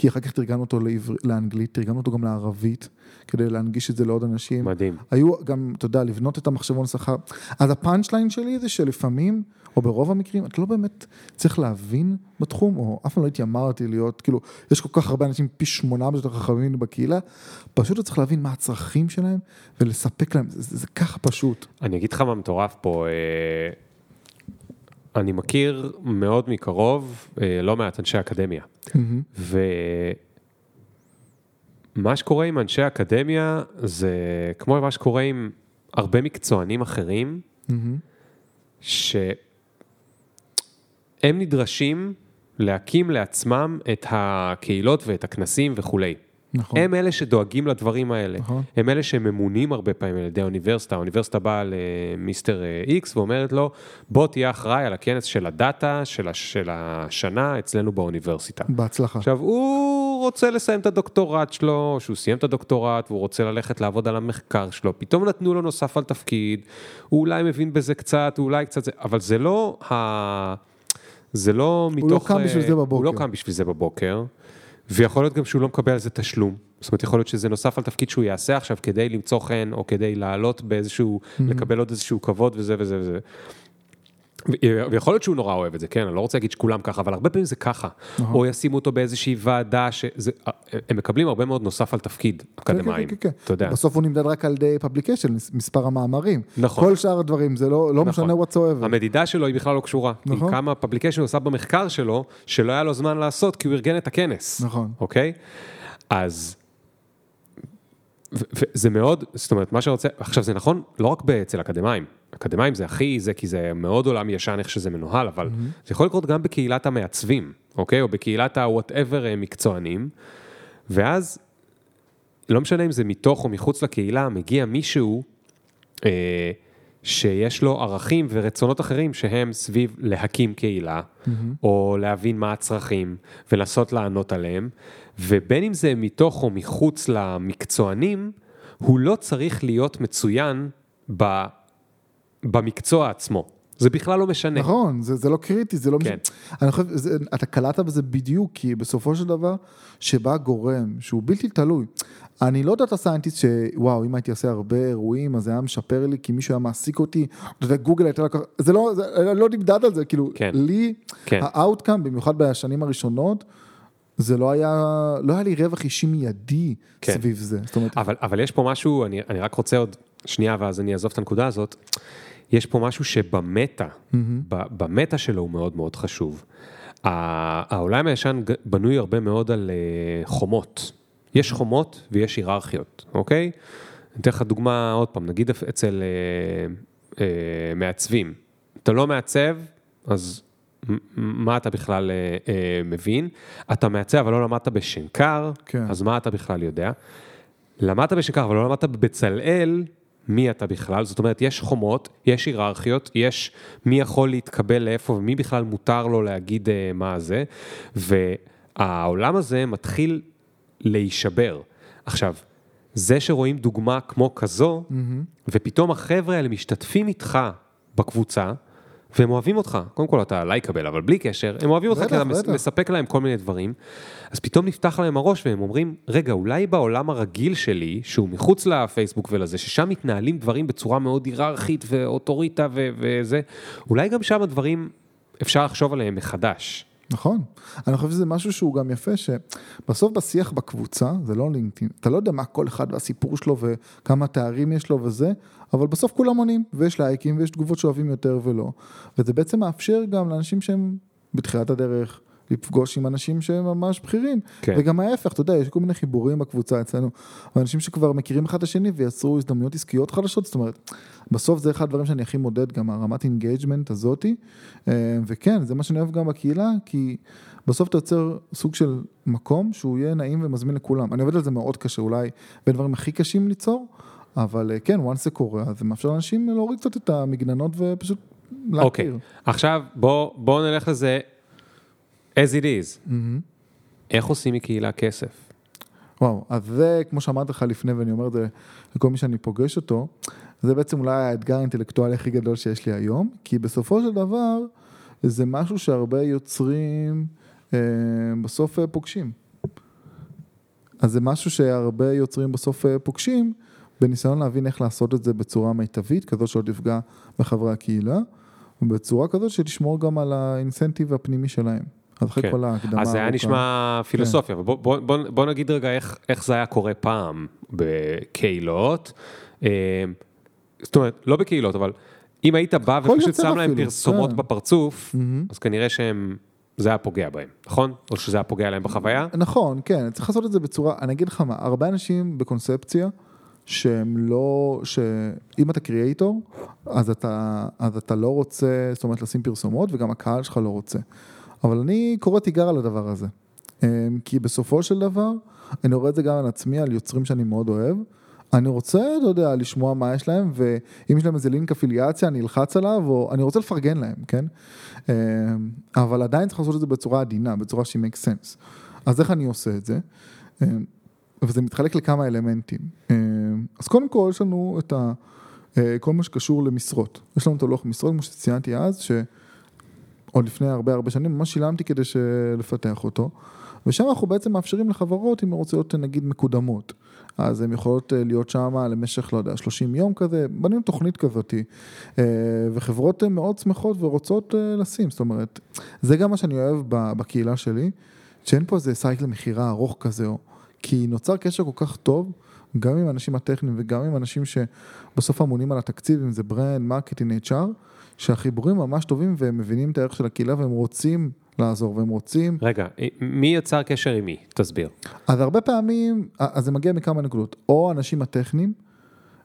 כי אחר כך תרגמנו אותו לעבר... לאנגלית, תרגמנו אותו גם לערבית, כדי להנגיש את זה לעוד אנשים. מדהים. היו גם, אתה יודע, לבנות את המחשבון שכר. אז הפאנצ' ליין שלי זה שלפעמים, או ברוב המקרים, אתה לא באמת צריך להבין בתחום, או אף פעם לא התיימרתי להיות, כאילו, יש כל כך הרבה אנשים פי שמונה יותר חכמים בקהילה, פשוט אתה צריך להבין מה הצרכים שלהם, ולספק להם, זה, זה, זה ככה פשוט. אני אגיד לך מה מטורף פה. אה, אני מכיר מאוד מקרוב אה, לא מעט אנשי אקדמיה. ומה שקורה עם אנשי אקדמיה זה כמו מה שקורה עם הרבה מקצוענים אחרים, שהם נדרשים להקים לעצמם את הקהילות ואת הכנסים וכולי. נכון. הם אלה שדואגים לדברים האלה. נכון. הם אלה שממונים הרבה פעמים על ידי האוניברסיטה. האוניברסיטה באה למיסטר איקס ואומרת לו, בוא תהיה אחראי על הכנס של הדאטה של, הש, של השנה אצלנו באוניברסיטה. בהצלחה. עכשיו, הוא רוצה לסיים את הדוקטורט שלו, שהוא סיים את הדוקטורט והוא רוצה ללכת לעבוד על המחקר שלו, פתאום נתנו לו נוסף על תפקיד, הוא אולי מבין בזה קצת, הוא אולי קצת זה, אבל זה לא ה... זה לא מתוך... קם בשביל זה הוא לא בבוקר. קם בשביל זה בבוקר, ויכול להיות גם שהוא לא מקבל על זה תשלום. זאת אומרת, יכול להיות שזה נוסף על תפקיד שהוא יעשה עכשיו כדי למצוא חן, או כדי לעלות באיזשהו, לקבל עוד איזשהו כבוד וזה וזה וזה. ויכול להיות שהוא נורא אוהב את זה, כן, אני לא רוצה להגיד שכולם ככה, אבל הרבה פעמים זה ככה. נכון. או ישימו אותו באיזושהי ועדה, שזה, הם מקבלים הרבה מאוד נוסף על תפקיד, אקדמאים, כן, כן, כן. אתה יודע. בסוף הוא נמדד רק על ידי פבליקיישן, מספר המאמרים. נכון. כל שאר הדברים, זה לא, לא משנה נכון. whatsoever. המדידה שלו היא בכלל לא קשורה. נכון. עם כמה פבליקיישן הוא עשה במחקר שלו, שלא היה לו זמן לעשות כי הוא ארגן את הכנס. נכון. אוקיי? אז... וזה מאוד, זאת אומרת, מה שרוצה, עכשיו זה נכון לא רק אצל אקדמאים, אקדמאים זה הכי זה, כי זה מאוד עולם ישן איך שזה מנוהל, אבל Mm-hmm. זה יכול לקרות גם בקהילת המעצבים, אוקיי? או בקהילת ה-whatever אה, מקצוענים, ואז, לא משנה אם זה מתוך או מחוץ לקהילה, מגיע מישהו אה, שיש לו ערכים ורצונות אחרים שהם סביב להקים קהילה, או להבין מה הצרכים ולנסות לענות עליהם, ובין אם זה מתוך או מחוץ למקצוענים, הוא לא צריך להיות מצוין ב, במקצוע עצמו. זה בכלל לא משנה. נכון, זה, זה לא קריטי, זה לא כן. משנה. אני חושב, זה, אתה קלטת בזה בדיוק, כי בסופו של דבר, שבא גורם שהוא בלתי תלוי. אני לא data scientist שוואו, אם הייתי עושה הרבה אירועים, אז זה היה משפר לי, כי מישהו היה מעסיק אותי, אתה יודע, גוגל הייתה לקח... זה לא, זה לא נמדד על זה, כאילו, כן. לי, כן. ה outcome, במיוחד בשנים הראשונות, זה לא היה, לא היה לי רווח אישי מיידי כן. סביב זה. אומרת, אבל, אבל יש פה משהו, אני, אני רק רוצה עוד שנייה ואז אני אעזוב את הנקודה הזאת. יש פה משהו שבמטה, ב- במטה שלו הוא מאוד מאוד חשוב. העולם הישן בנוי הרבה מאוד על אה, חומות. יש חומות ויש היררכיות, אוקיי? אני אתן לך דוגמה עוד פעם, נגיד אצל אה, אה, מעצבים. אתה לא מעצב, אז מה אתה בכלל אה, אה, מבין? אתה מעצב אבל לא למדת בשנקר, כן. אז מה אתה בכלל יודע? למדת בשנקר אבל לא למדת בבצלאל, מי אתה בכלל? זאת אומרת, יש חומות, יש היררכיות, יש מי יכול להתקבל לאיפה ומי בכלל מותר לו להגיד אה, מה זה, והעולם הזה מתחיל להישבר. עכשיו, זה שרואים דוגמה כמו כזו, ופתאום החבר'ה האלה משתתפים איתך בקבוצה, והם אוהבים אותך. קודם כל אתה לייקבל, אבל בלי קשר, הם אוהבים אותך כי אתה. מספק להם כל מיני דברים, אז פתאום נפתח להם הראש והם אומרים, רגע, אולי בעולם הרגיל שלי, שהוא מחוץ לפייסבוק ולזה, ששם מתנהלים דברים בצורה מאוד היררכית ואוטוריטה וזה, אולי גם שם הדברים, אפשר לחשוב עליהם מחדש. נכון. אני חושב שזה משהו שהוא גם יפה, שבסוף בשיח בקבוצה, זה לא לינקדאין, אתה לא יודע מה כל אחד והסיפור שלו וכמה תארים יש לו וזה, אבל בסוף כולם עונים, ויש לייקים ויש תגובות שאוהבים יותר ולא, וזה בעצם מאפשר גם לאנשים שהם בתחילת הדרך. לפגוש עם אנשים שהם ממש בכירים, כן. וגם ההפך, אתה יודע, יש כל מיני חיבורים בקבוצה אצלנו, אנשים שכבר מכירים אחד את השני ויצרו הזדמנויות עסקיות חדשות, זאת אומרת, בסוף זה אחד הדברים שאני הכי מודד, גם הרמת engagement הזאתי, אה, וכן, זה מה שאני אוהב גם בקהילה, כי בסוף אתה יוצר סוג של מקום שהוא יהיה נעים ומזמין לכולם. אני עובד על זה מאוד קשה, אולי בין הדברים הכי קשים ליצור, אבל אה, כן, once זה קורה, אז זה מאפשר לאנשים להוריד קצת את המגננות ופשוט להכיר. אוקיי, עכשיו בוא, בוא נלך לזה as it is. איך עושים מקהילה כסף? וואו, אז זה, כמו שאמרתי לך לפני, ואני אומר את זה לכל מי שאני פוגש אותו, זה בעצם אולי האתגר האינטלקטואלי הכי גדול שיש לי היום, כי בסופו של דבר, זה משהו שהרבה יוצרים אה, בסוף אה, פוגשים. אז זה משהו שהרבה יוצרים בסוף אה, פוגשים, בניסיון להבין איך לעשות את זה בצורה מיטבית, כזאת שלא תפגע בחברי הקהילה, ובצורה כזאת שתשמור גם על האינסנטיב הפנימי שלהם. אז אחרי כן. כל ההקדמה אז זה היה. נשמע פילוסופיה, אבל בוא, בוא, בוא, בוא נגיד רגע איך, איך זה היה קורה פעם בקהילות. אה, זאת אומרת, לא בקהילות, אבל אם היית בא ופשוט שם להם אפילו, פרסומות כן. בפרצוף, אז כנראה שהם, זה היה פוגע בהם, נכון? או שזה היה פוגע להם בחוויה? נכון, כן, צריך לעשות את זה בצורה, אני אגיד לך מה, הרבה אנשים בקונספציה שהם לא, שאם אתה קריאייטור, אז אתה, אז אתה לא רוצה, זאת אומרת, לשים פרסומות, וגם הקהל שלך לא רוצה. אבל אני קורא תיגר על הדבר הזה. אמ, כי בסופו של דבר, אני רואה את זה גם על עצמי, על יוצרים שאני מאוד אוהב. אני רוצה, אתה יודע, לשמוע מה יש להם, ואם יש להם איזה לינק אפיליאציה, אני אלחץ עליו, או אני רוצה לפרגן להם, כן? אמ, אבל עדיין צריך לעשות את זה בצורה עדינה, בצורה שהיא make sense. אז איך אני עושה את זה? אמ, וזה מתחלק לכמה אלמנטים. אז קודם כל יש לנו את ה... אה, כל מה שקשור למשרות. יש לנו את הלוח משרות, כמו שציינתי אז, שעוד לפני הרבה הרבה שנים ממש שילמתי כדי לפתח אותו. ושם אנחנו בעצם מאפשרים לחברות, אם הן רוצות נגיד מקודמות. אז הן יכולות אה, להיות שם למשך, לא יודע, 30 יום כזה, בנינו תוכנית כזאת, אה, וחברות הן מאוד שמחות ורוצות אה, לשים, זאת אומרת, זה גם מה שאני אוהב בקהילה שלי, שאין פה איזה cycle מכירה ארוך כזה, כי נוצר קשר כל כך טוב, גם עם האנשים הטכניים וגם עם אנשים שבסוף אמונים על התקציב, אם זה brand, marketing, HR, שהחיבורים ממש טובים והם מבינים את הערך של הקהילה והם רוצים לעזור והם רוצים. רגע, מי יצר קשר עם מי? תסביר. אז הרבה פעמים, אז זה מגיע מכמה נקודות, או אנשים הטכניים,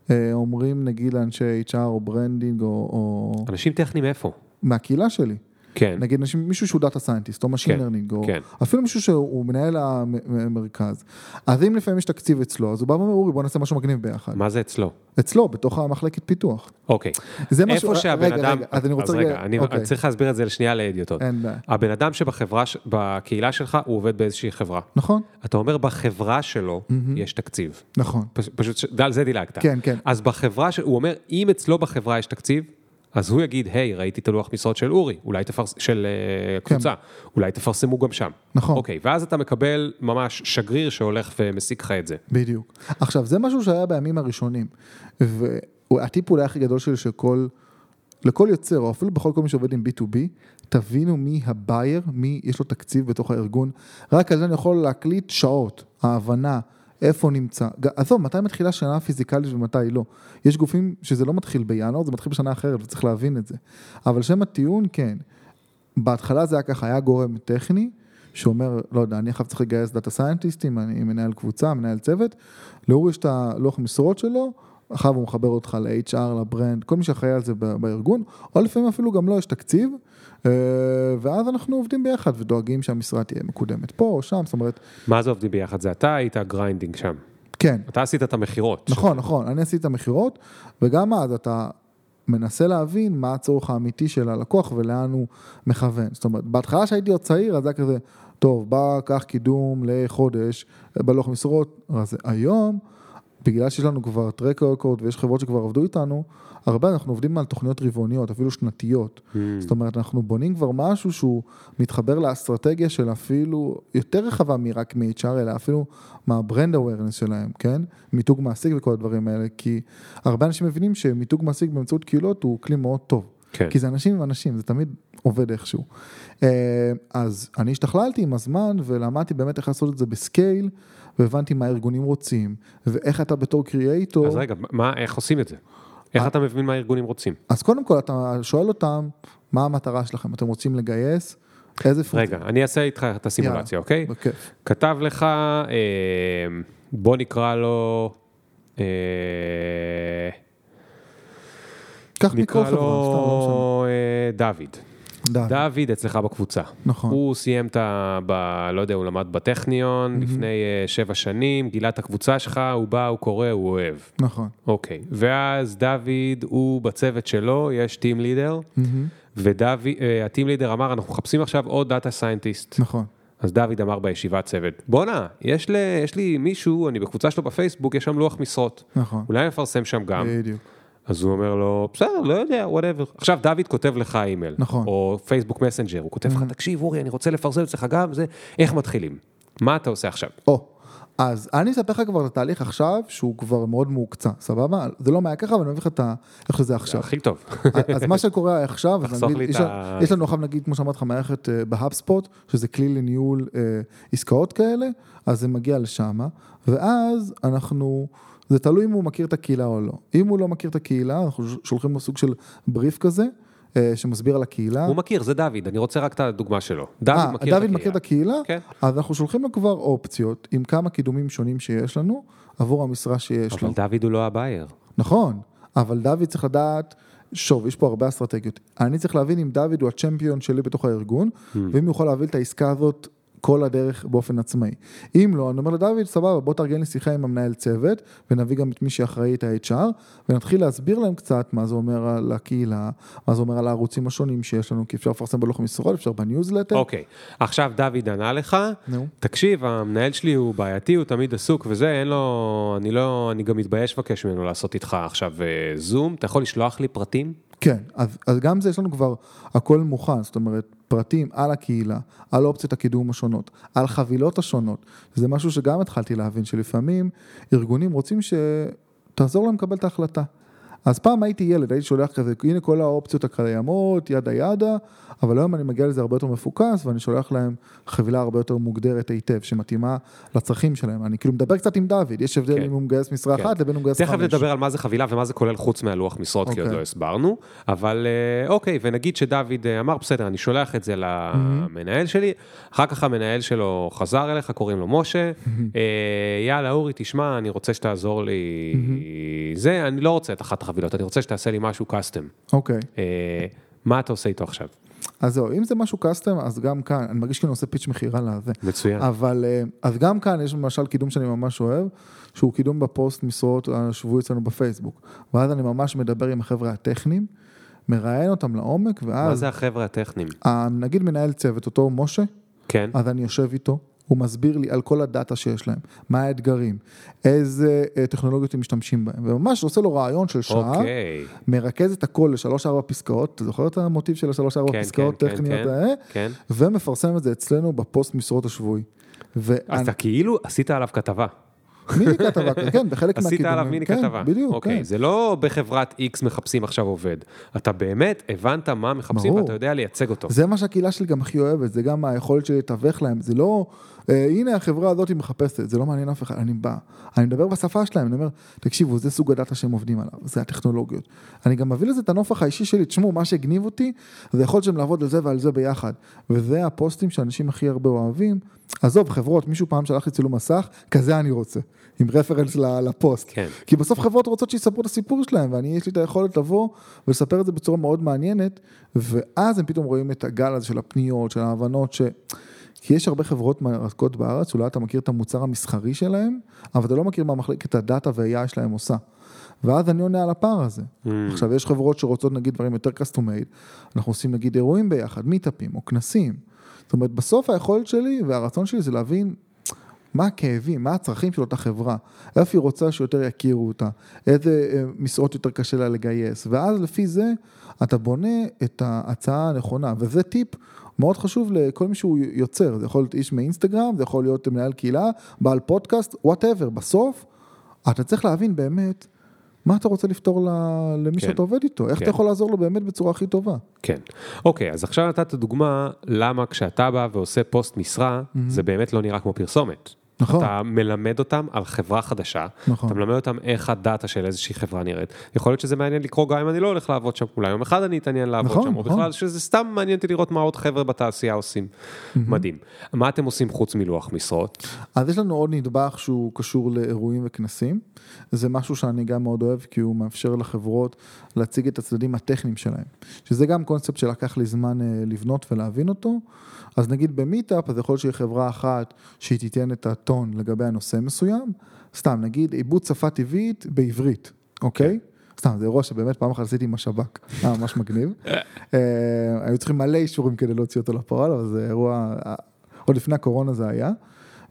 אה, אומרים נגיד לאנשי HR או branding או... או... אנשים טכניים איפה? מהקהילה שלי. כן. נגיד מישהו שהוא data scientist או machine learning, כן, או כן. אפילו מישהו שהוא מנהל המרכז. אז אם לפעמים יש תקציב אצלו, אז הוא בא ואומר, אורי, בוא נעשה משהו מגניב ביחד. מה זה אצלו? אצלו, בתוך המחלקת פיתוח. אוקיי. זה משהו, איפה שהבן רגע, אדם, רגע, אז אני רוצה אז רגע, אני אוקיי. צריך להסביר את זה לשנייה לאדיוטות. אין בעיה. הבן אדם שבחברה, בקהילה שלך, הוא עובד באיזושהי חברה. נכון. אתה אומר בחברה שלו mm-hmm. יש תקציב. נכון. פשוט, על זה דילגת. כן, כן. אז בחברה, הוא אומר, אם אצלו בחברה יש תקציב, אז הוא יגיד, היי, ראיתי את הלוח משרות של אורי, אולי תפרס... של uh, קבוצה, כן. אולי תפרסמו גם שם. נכון. אוקיי, ואז אתה מקבל ממש שגריר שהולך ומסיק לך את זה. בדיוק. עכשיו, זה משהו שהיה בימים הראשונים, והטיפ אולי הכי גדול שלי שכל, לכל יוצר, או אפילו בכל כל מי שעובד עם B2B, תבינו מי הבייר, מי יש לו תקציב בתוך הארגון. רק על זה אני יכול להקליט שעות, ההבנה. איפה נמצא, עזוב, מתי מתחילה שנה פיסקלית ומתי לא. יש גופים שזה לא מתחיל בינואר, זה מתחיל בשנה אחרת וצריך להבין את זה. אבל שם הטיעון, כן. בהתחלה זה היה ככה, היה גורם טכני, שאומר, לא יודע, אני עכשיו צריך לגייס data scientistים, אני מנהל קבוצה, מנהל צוות, לאורי יש את הלוח משרות שלו, אחר הוא מחבר אותך ל-HR, ל brand, כל מי שאחראי על זה בארגון, או לפעמים אפילו גם לא יש תקציב, ואז אנחנו עובדים ביחד ודואגים שהמשרה תהיה מקודמת פה או שם, זאת אומרת... מה זה עובדים ביחד? זה אתה היית grinding שם. כן. אתה עשית את המכירות. נכון, ש... נכון, אני עשיתי את המכירות, וגם אז אתה מנסה להבין מה הצורך האמיתי של הלקוח ולאן הוא מכוון. זאת אומרת, בהתחלה שהייתי עוד צעיר, אז זה היה כזה, טוב, בא, קח קידום לחודש בלוח משרות, אז היום... בגלל שיש לנו כבר track record ויש חברות שכבר עבדו איתנו, הרבה אנחנו עובדים על תוכניות רבעוניות, אפילו שנתיות. Mm. זאת אומרת, אנחנו בונים כבר משהו שהוא מתחבר לאסטרטגיה של אפילו יותר רחבה מרק מ-HR, אלא אפילו מהברנד אווירנס שלהם, כן? מיתוג מעסיק וכל הדברים האלה, כי הרבה אנשים מבינים שמיתוג מעסיק באמצעות קהילות הוא כלי מאוד טוב. כן. כי זה אנשים עם אנשים, זה תמיד עובד איכשהו. אה, אז אני השתכללתי עם הזמן ולמדתי באמת איך לעשות את זה בסקייל. והבנתי מה הארגונים רוצים, ואיך אתה בתור קריאייטור... אז רגע, מה, איך עושים את זה? איך אה, אתה מבין מה הארגונים רוצים? אז קודם כל אתה שואל אותם, מה המטרה שלכם? אתם רוצים לגייס? איזה פונקציה? רגע, אני אעשה איתך את הסימולציה, אוקיי? בכיף. כתב לך, אה, בוא נקרא לו... אה, קח מיקרו חברה, סתם לא משנה. דוד. דוד. דוד אצלך בקבוצה. נכון. הוא סיים את ה... ב... לא יודע, הוא למד בטכניון mm-hmm. לפני uh, שבע שנים, גילה את הקבוצה שלך, הוא בא, הוא קורא, הוא אוהב. נכון. אוקיי. ואז דוד, הוא בצוות שלו, יש team leader, mm-hmm. וה team leader אמר, אנחנו מחפשים עכשיו עוד data scientist. נכון. אז דוד אמר בישיבת צוות, בואנה, יש, יש לי מישהו, אני בקבוצה שלו בפייסבוק, יש שם לוח משרות. נכון. אולי נפרסם שם גם. בדיוק. אז הוא אומר לו, בסדר, לא יודע, whatever. עכשיו דוד כותב לך אימייל, נכון. או Facebook Messenger, הוא כותב לך, mm-hmm. תקשיב אורי, אני רוצה לפרסם אצלך גם, זה, איך מתחילים? מה אתה עושה עכשיו? או, אז אני אספר לך כבר את התהליך עכשיו, שהוא כבר מאוד מהוקצע, סבבה? זה לא מה ככה, אבל אני מביא לך את ה... איך שזה עכשיו. הכי טוב. אז מה שקורה עכשיו, ה... יש לנו עכשיו, נגיד, כמו שאמרתי לך, מערכת אה, בהאבספוט, שזה כלי לניהול אה, עסקאות כאלה, אז זה מגיע לשם, ואז אנחנו... זה תלוי אם הוא מכיר את הקהילה או לא. אם הוא לא מכיר את הקהילה, אנחנו שולחים לו סוג של בריף כזה, אה, שמסביר על הקהילה. הוא מכיר, זה דוד, אני רוצה רק את הדוגמה שלו. דוד 아, מכיר דוד את הקהילה. דוד מכיר את הקהילה, כן. אז אנחנו שולחים לו כבר אופציות עם כמה קידומים שונים שיש לנו, עבור המשרה שיש אבל לו. אבל דוד הוא לא הבייר. נכון, אבל דוד צריך לדעת, שוב, יש פה הרבה אסטרטגיות. אני צריך להבין אם דוד הוא הצ'מפיון שלי בתוך הארגון, hmm. ואם הוא יכול להביא את העסקה הזאת כל הדרך באופן עצמאי. אם לא, אני אומר לדוד, סבבה, בוא תארגן לי שיחה עם המנהל צוות, ונביא גם את מי שאחראי את ה-HR, ונתחיל להסביר להם קצת מה זה אומר על הקהילה, מה זה אומר על הערוצים השונים שיש לנו, כי אפשר לפרסם בלוח משרות, אפשר בניוזלטר. אוקיי, okay. עכשיו דוד ענה לך, no. תקשיב, המנהל שלי הוא בעייתי, הוא תמיד עסוק וזה, אין לו, אני לא, אני גם מתבייש לבקש ממנו לעשות איתך עכשיו זום, אה, אתה יכול לשלוח לי פרטים? כן, אז, אז גם זה יש לנו כבר הכל מוכן, זאת אומרת, פרטים על הקהילה, על אופציות הקידום השונות, על חבילות השונות. זה משהו שגם התחלתי להבין, שלפעמים ארגונים רוצים שתעזור להם לקבל את ההחלטה. אז פעם הייתי ילד, הייתי שולח כזה, הנה כל האופציות הקיימות, ידה ידה, אבל היום אני מגיע לזה הרבה יותר מפוקס, ואני שולח להם חבילה הרבה יותר מוגדרת היטב, שמתאימה לצרכים שלהם. אני כאילו מדבר קצת עם דוד, יש הבדל כן. אם הוא מגייס משרה כן. אחת לבין הוא מגייס חמש. תכף נדבר על מה זה חבילה ומה זה כולל חוץ מהלוח משרות, כי עוד אוקיי. לא הסברנו, אבל אה, אוקיי, ונגיד שדוד אה, אמר, בסדר, אני שולח את זה למנהל שלי, אחר כך המנהל שלו חזר אליך, קוראים לו משה, אה, יאללה, אורי, תשמע, אני רוצה שתעזור לי, זה, אני לא רוצה את אחת החבילות, אני רוצה שתעשה לי משהו custom. אוקיי. אה, מה אתה עושה איתו עכשיו? אז זהו, אם זה משהו custom, אז גם כאן, אני מרגיש כאילו עושה pitch מכירה לזה. מצוין. אבל, אה, אז גם כאן יש למשל קידום שאני ממש אוהב, שהוא קידום בפוסט משרות השבועי אצלנו בפייסבוק. ואז אני ממש מדבר עם החבר'ה הטכניים, מראיין אותם לעומק, מה ואז, זה החבר'ה הטכניים? נגיד מנהל צוות, אותו משה, כן? אז אני יושב איתו, הוא מסביר לי על כל הדאטה שיש להם, מה האתגרים, איזה אה, טכנולוגיות הם משתמשים בהם, וממש עושה לו רעיון של שעה, אוקיי. מרכז את הכל לשלוש-ארבע פסקאות, אתה זוכר את המוטיב של השלוש-ארבע כן, פסקאות כן, כן, טכניות כן. האלה? כן. ומפרסם את זה אצלנו בפוסט משרות השבועי. אז ואני- אתה כאילו עשית עליו כתבה. מיני כתבה, כזה, כן, בחלק עשית מהקידומים. עליו מיני כן, כתבה. בדיוק, אוקיי, כן. זה לא בחברת X מחפשים עכשיו עובד. אתה באמת הבנת מה מחפשים ברור. ואתה יודע לייצג אותו. זה מה שהקהילה שלי גם הכי אוהבת, זה גם היכולת שלי לתווך להם, זה לא, הנה החברה הזאת מחפשת, זה לא מעניין אף אחד, אני בא, אני מדבר בשפה שלהם, אני אומר, תקשיבו, זה סוג הדאטה שהם עובדים עליו, זה הטכנולוגיות. אני גם מביא לזה את הנופח האישי שלי, תשמעו, מה שהגניב אותי, זה יכול שהם לעבוד על זה ועל זה ביחד. וזה הפוסטים שאנשים הכי הרבה אוהבים. עזוב, חברות, מישהו פעם שלח לי צילום מסך, כזה אני רוצה, עם רפרנס לפוסט. כן. כי בסוף חברות רוצות שיספרו את הסיפור שלהם, ואני, יש לי את היכולת לבוא ולספר את זה בצורה מאוד מעניינת, ואז הם פתאום רואים את הגל הזה של הפניות, של ההבנות, ש... כי יש הרבה חברות מרתקות בארץ, אולי אתה מכיר את המוצר המסחרי שלהם, אבל אתה לא מכיר מה מחלקת הדאטה וה-AI שלהם עושה. ואז אני עונה על הפער הזה. Mm. עכשיו, יש חברות שרוצות נגיד דברים יותר custom made, אנחנו עושים נגיד אירועים ביחד, מיטאפים או כנסים. זאת אומרת, בסוף היכולת שלי והרצון שלי זה להבין מה הכאבים, מה הצרכים של אותה חברה, איפה היא רוצה שיותר יכירו אותה, איזה אה, משרות יותר קשה לה לגייס, ואז לפי זה אתה בונה את ההצעה הנכונה, וזה טיפ מאוד חשוב לכל מי שהוא יוצר, זה יכול להיות איש מאינסטגרם, זה יכול להיות מנהל קהילה, בעל פודקאסט, whatever, בסוף אתה צריך להבין באמת מה אתה רוצה לפתור למי כן. שאתה עובד איתו, איך כן. אתה יכול לעזור לו באמת בצורה הכי טובה. כן. אוקיי, אז עכשיו נתת דוגמה למה כשאתה בא ועושה פוסט משרה, זה באמת לא נראה כמו פרסומת. נכון. אתה מלמד אותם על חברה חדשה, נכון. אתה מלמד אותם איך ה data של איזושהי חברה נראית. יכול להיות שזה מעניין לקרוא גם אם אני לא הולך לעבוד שם, אולי יום אחד אני אתעניין לעבוד נכון, שם, או נכון. בכלל שזה סתם מעניין אותי לראות מה עוד חבר'ה בתעשייה עושים. מדהים. מה אתם עושים חוץ מלוח משרות? אז יש לנו עוד נדבך שהוא קשור לאירועים וכנסים. זה משהו שאני גם מאוד אוהב, כי הוא מאפשר לחברות להציג את הצדדים הטכניים שלהם. שזה גם קונספט שלקח לי זמן אה, לבנות ולהבין אותו. אז נגיד במיטאפ, אז יכול להיות שיהיה חברה אחת שהיא תיתן את הטון לגבי הנושא מסוים. סתם, נגיד עיבוד שפה טבעית בעברית, אוקיי? סתם, זה אירוע שבאמת פעם אחת עשיתי עם השב"כ, היה ממש מגניב. אה, היו צריכים מלא אישורים כדי להוציא אותו לפועל, אבל זה אירוע, אה, עוד לפני הקורונה זה היה.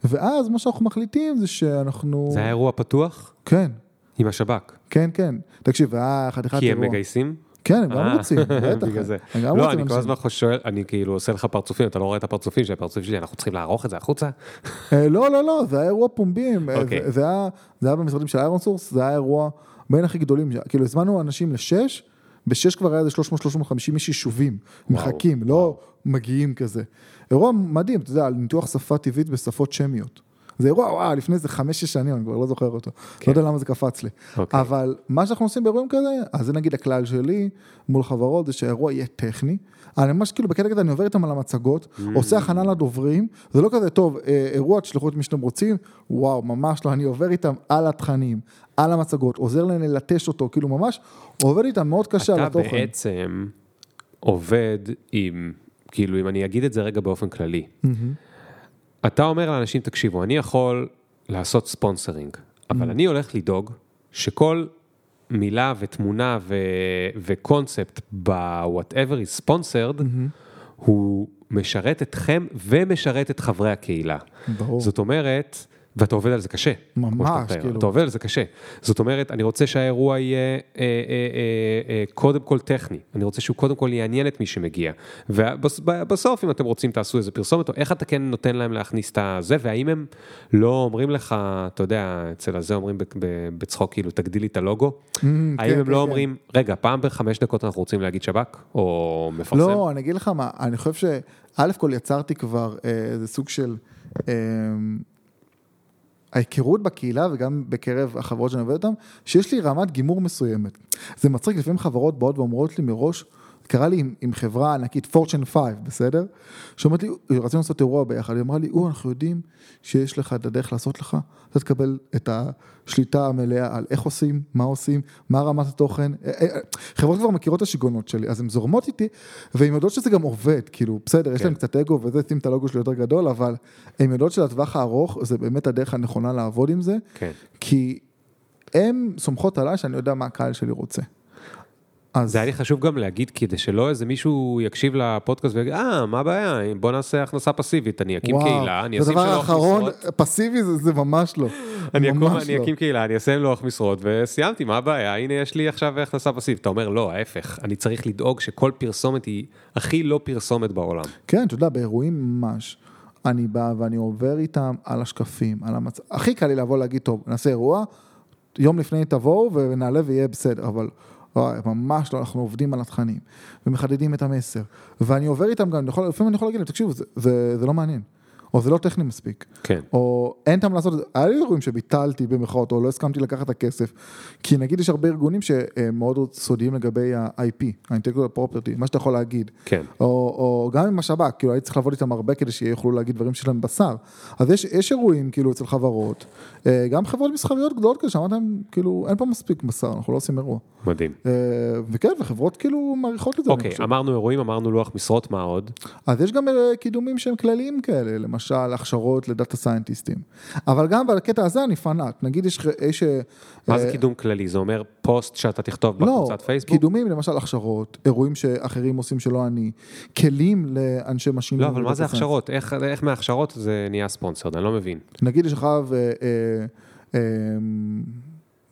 ואז מה שאנחנו מחליטים זה שאנחנו... זה היה אירוע פתוח כן, עם השב"כ. כן, כן. תקשיב, היה חתיכת כי הם אירוע. מגייסים? כן, הם גם אה, רוצים, בטח. בגלל זה. לא, אני כל. הזמן חושב, אני כאילו עושה לך פרצופים, אתה לא רואה את הפרצופים שלי, הפרצופים שלי, אנחנו צריכים לערוך את זה החוצה? אה, לא, לא, לא, זה היה אירוע פומבי, אה, אוקיי. זה- היה- זה היה במשרדים של ironSource, זה היה אירוע בין הכי גדולים, כאילו הזמנו אנשים לשש, בשש כבר היה איזה 300-350 איש יושבים, מחכים, לא מגיעים כזה. אירוע מדהים, אתה יודע, על ניתוח שפה טבעית בשפות שמיות. זה אירוע, וואו, לפני איזה חמש-שש שנים, אני כבר לא זוכר אותו. לא יודע למה זה קפץ לי. אוקיי. אבל מה שאנחנו עושים באירועים כאלה, אז זה נגיד הכלל שלי מול חברות, זה שהאירוע יהיה טכני. אני ממש כאילו בקטע כזה, אני עובר איתם על המצגות, Mm. עושה הכנה לדוברים, זה לא כזה, טוב, אה, אירוע, תשלחו את מי שאתם רוצים, וואו, ממש לא, אני עובר איתם על התכנים, על המצגות, עוזר להם ללטש אותו, כאילו ממש עובד איתם מאוד קשה על אתה התוכן. בעצם עובד עם, כאילו אם אני אגיד את זה רגע באופן כללי, אתה אומר לאנשים, תקשיבו, אני יכול לעשות ספונסרינג, אבל אני הולך לדאוג שכל מילה ותמונה ו- וקונספט ב-whatever is sponsored, הוא משרת אתכם ומשרת את חברי הקהילה. ברור. זאת אומרת, ואתה עובד על זה קשה. ממש. כאילו. אתה עובד על זה קשה. זאת אומרת, אני רוצה שהאירוע יהיה אה, אה, אה, אה, קודם כל טכני. אני רוצה שהוא קודם כל יעניין את מי שמגיע. ובסוף, אם אתם רוצים, תעשו איזה פרסומת, או איך אתה כן נותן להם להכניס את הזה, והאם הם לא אומרים לך, אתה יודע, אצל הזה אומרים בצחוק, כאילו, תגדיל לי את הלוגו. האם כן, הם כן, לא כן. אומרים, רגע, פעם בחמש דקות אנחנו רוצים להגיד שב"כ, או מפרסם? לא, אני אגיד לך מה, אני חושב שא' כל יצרתי כבר אה, איזה סוג של אה, ההיכרות בקהילה וגם בקרב החברות שאני עובד איתן, שיש לי רמת גימור מסוימת. זה מצחיק, לפעמים חברות באות ואומרות לי מראש, קרה לי עם, עם חברה ענקית, פורצ'ן 5, בסדר? שאומרת לי, רצינו לעשות אירוע ביחד, היא אמרה לי, או, אנחנו יודעים שיש לך את הדרך לעשות לך, אתה תקבל את השליטה המלאה על איך עושים, מה עושים, מה רמת התוכן. אה, אה, חברות כבר מכירות את השיגעונות שלי, אז הן זורמות איתי, והן יודעות שזה גם עובד, כאילו, בסדר, יש כן. להם קצת אגו וזה, שים את הלוגו שלי יותר גדול, אבל הן יודעות שלטווח הארוך, זה באמת הדרך הנכונה לעבוד עם זה, כן. כי הן סומכות עליי שאני יודע מה הקהל שלי רוצה. אז זה היה לי חשוב גם להגיד, כדי שלא איזה מישהו יקשיב לפודקאסט ויגיד, אה, מה הבעיה, בוא נעשה הכנסה פסיבית, אני אקים וואו, קהילה, אני זה אשים הדבר שלוח האחרון, משרות, פסיבי זה, זה ממש לא. אני אקום, ממש אני לא. אקים קהילה, אני אעשה לוח משרות, וסיימתי, מה הבעיה, הנה יש לי עכשיו הכנסה פסיבית. אתה אומר, לא, ההפך, אני צריך לדאוג שכל פרסומת היא הכי לא פרסומת בעולם. כן, אתה יודע, באירועים ממש, אני בא ואני עובר איתם על השקפים, על המצב, הכי קל לי לבוא להגיד, טוב, נעשה אירוע, יום לפני תבואו ונעלה ויהיה בסדר, אבל ממש לא, אנחנו עובדים על התכנים, ומחדדים את המסר, ואני עובר איתם גם, יכול, לפעמים אני יכול להגיד להם, תקשיבו, זה, זה, זה לא מעניין, או זה לא טכני מספיק, כן. או אין טעם לעשות את זה, היה לי אירועים שביטלתי במחאות, או לא הסכמתי לקחת את הכסף, כי נגיד יש הרבה ארגונים שהם מאוד סודיים לגבי ה-IP, ה-intellectual property, מה שאתה יכול להגיד, כן. או, או גם עם השב"כ, כאילו הייתי צריך לעבוד איתם הרבה כדי שיוכלו להגיד דברים שיש להם בשר. אז יש, יש אירועים כאילו אצל חברות, גם חברות מסחריות גדולות כאלה, שאמרתי להם, כאילו אין פה מספיק בשר, אנחנו לא עושים אירוע. מדהים. אה, וכן, וחברות כאילו מעריכות את זה. אוקיי. אמרנו אירועים, אמרנו לוח משרות, מה עוד? אז יש גם אה, קידומים שהם כלליים כאלה, למשל הכשרות ל data scientistים. אבל גם בקטע הזה אני פנאט, נגיד יש... יש אה, מה זה אה, קידום כללי? זה אומר פוסט שאתה תכתוב לא, בקבוצת פייסבוק? קידומים למשל הכשרות, אירועים שאחרים עושים שלא אני, כלים לאנשי machine. לא, אבל מה זה הכשרות? איך מהכשרות זה נהיה ספונסר? אני לא מבין. נגיד יש לך אה, אה, אה,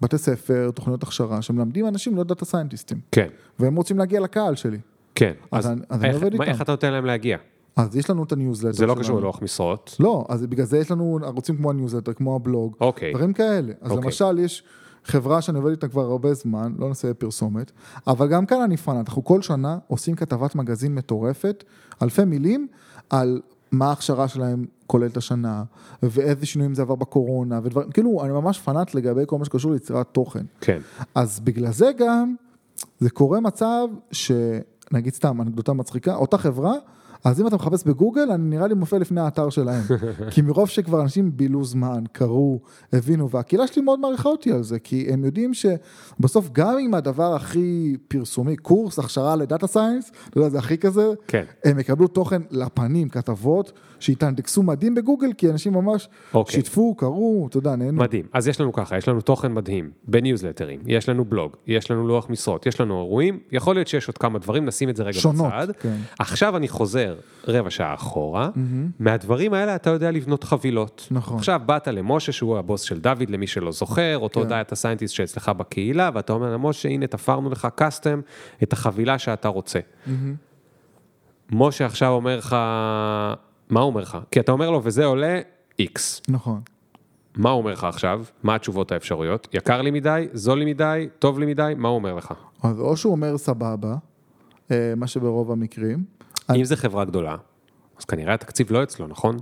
בתי ספר, תוכניות הכשרה, שמלמדים אנשים להיות data scientistים, כן, והם רוצים להגיע לקהל שלי. כן. אז אז אני- אז אני איך- עובד מה- איתם. איך אתה נותן להם להגיע? אז יש לנו את הניוזלטר זה לא. קשור ללוח משרות. לא, אז בגלל זה יש לנו ערוצים כמו הניוזלטר, כמו הבלוג, אוקיי. דברים כאלה. אז אוקיי. למשל יש חברה שאני עובד איתה כבר הרבה זמן, לא נעשה פרסומת, אבל גם כאן אני פנאט, אנחנו כל שנה עושים כתבת מגזין מטורפת, אלפי מילים, על מה ההכשרה שלהם כוללת השנה, ואיזה שינויים זה עבר בקורונה, ודברים, כאילו, אני ממש פנאט לגבי כל מה שקשור ליצירת תוכן. כן. אז בגלל זה גם, זה קורה מצב שנגיד סתם, אנקדוטה מצחיקה, אותה חברה, אז אם אתה מחפש בגוגל, אני נראה לי מופיע לפני האתר שלהם. כי מרוב שכבר אנשים בילו זמן, קראו, הבינו, והקהילה שלי מאוד מעריכה אותי על זה, כי הם יודעים שבסוף גם אם הדבר הכי פרסומי, קורס, הכשרה לדאטה סיינס, אתה יודע, זה הכי כזה, כן. הם יקבלו תוכן לפנים, כתבות, שהתאנדקסו מדהים בגוגל, כי אנשים ממש אוקיי. שיתפו, קראו, אתה יודע, נהנו. מדהים. אז יש לנו ככה, יש לנו תוכן מדהים ב newsletterים, יש לנו בלוג, יש לנו לוח משרות, יש לנו אירועים, יכול להיות שיש עוד כמה דברים, נשים את זה רגע שונות, בצד. כן. עכשיו אני חוזר רבע שעה אחורה, מהדברים האלה אתה יודע לבנות חבילות. נכון. עכשיו באת למשה שהוא הבוס של דוד, למי שלא זוכר, אותו כן. data scientist שאצלך בקהילה, ואתה אומר למשה, הנה תפרנו לך custom את החבילה שאתה רוצה. משה עכשיו אומר לך, מה הוא אומר לך? כי אתה אומר לו, וזה עולה X. נכון. מה הוא אומר לך עכשיו? מה התשובות האפשריות? יקר לי מדי? זול לי מדי? טוב לי מדי? מה הוא אומר לך? אז או שהוא אומר סבבה, אה, מה שברוב המקרים. אם זה חברה גדולה, אז כנראה התקציב לא אצלו, נכון?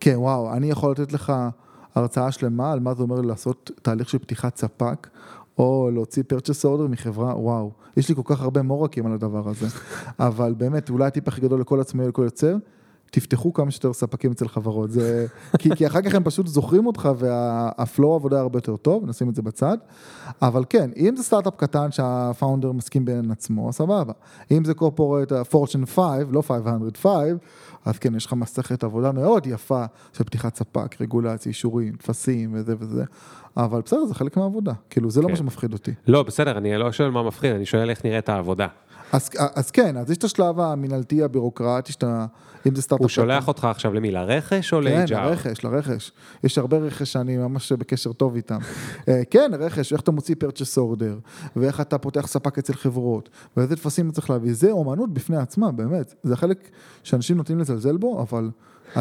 כן, וואו, אני יכול לתת לך הרצאה שלמה על מה זה אומר לעשות תהליך של פתיחת ספק, או להוציא purchase order מחברה, וואו, יש לי כל כך הרבה מורקים על הדבר הזה. אבל באמת, אולי הטיפ הכי גדול לכל עצמאי ולכל יוצר, תפתחו כמה שיותר ספקים אצל חברות, זה... כי, כי אחר כך הם פשוט זוכרים אותך והפלואו עבודה הרבה יותר טוב, נשים את זה בצד. אבל כן, אם זה סטארט-אפ קטן שהפאונדר מסכים בין עצמו, סבבה. אם זה קורפורט, פורצ'ן 5, לא 505, אז כן, יש לך מסכת עבודה מאוד יפה של פתיחת ספק, רגולציה, אישורים, טפסים וזה וזה, אבל בסדר, זה חלק מהעבודה, כאילו זה לא כן. מה שמפחיד אותי. לא, בסדר, אני לא שואל מה מפחיד, אני שואל איך נראית העבודה. אז, אז כן, אז יש את השלב המינהלתי הבירוקרטי, שאתה, אם זה סטארט-אפ... הוא שולח אותך עכשיו למי, לרכש או כן, ל-HR? לרכש, לרכש. יש הרבה רכש שאני ממש בקשר טוב איתם. אה, כן, רכש, איך אתה מוציא purchase order, ואיך אתה פותח ספק אצל חברות, ואיזה טפסים אתה צריך להביא. זה אומנות בפני עצמה, באמת. זה חלק שאנשים נוטים לזלזל בו, אבל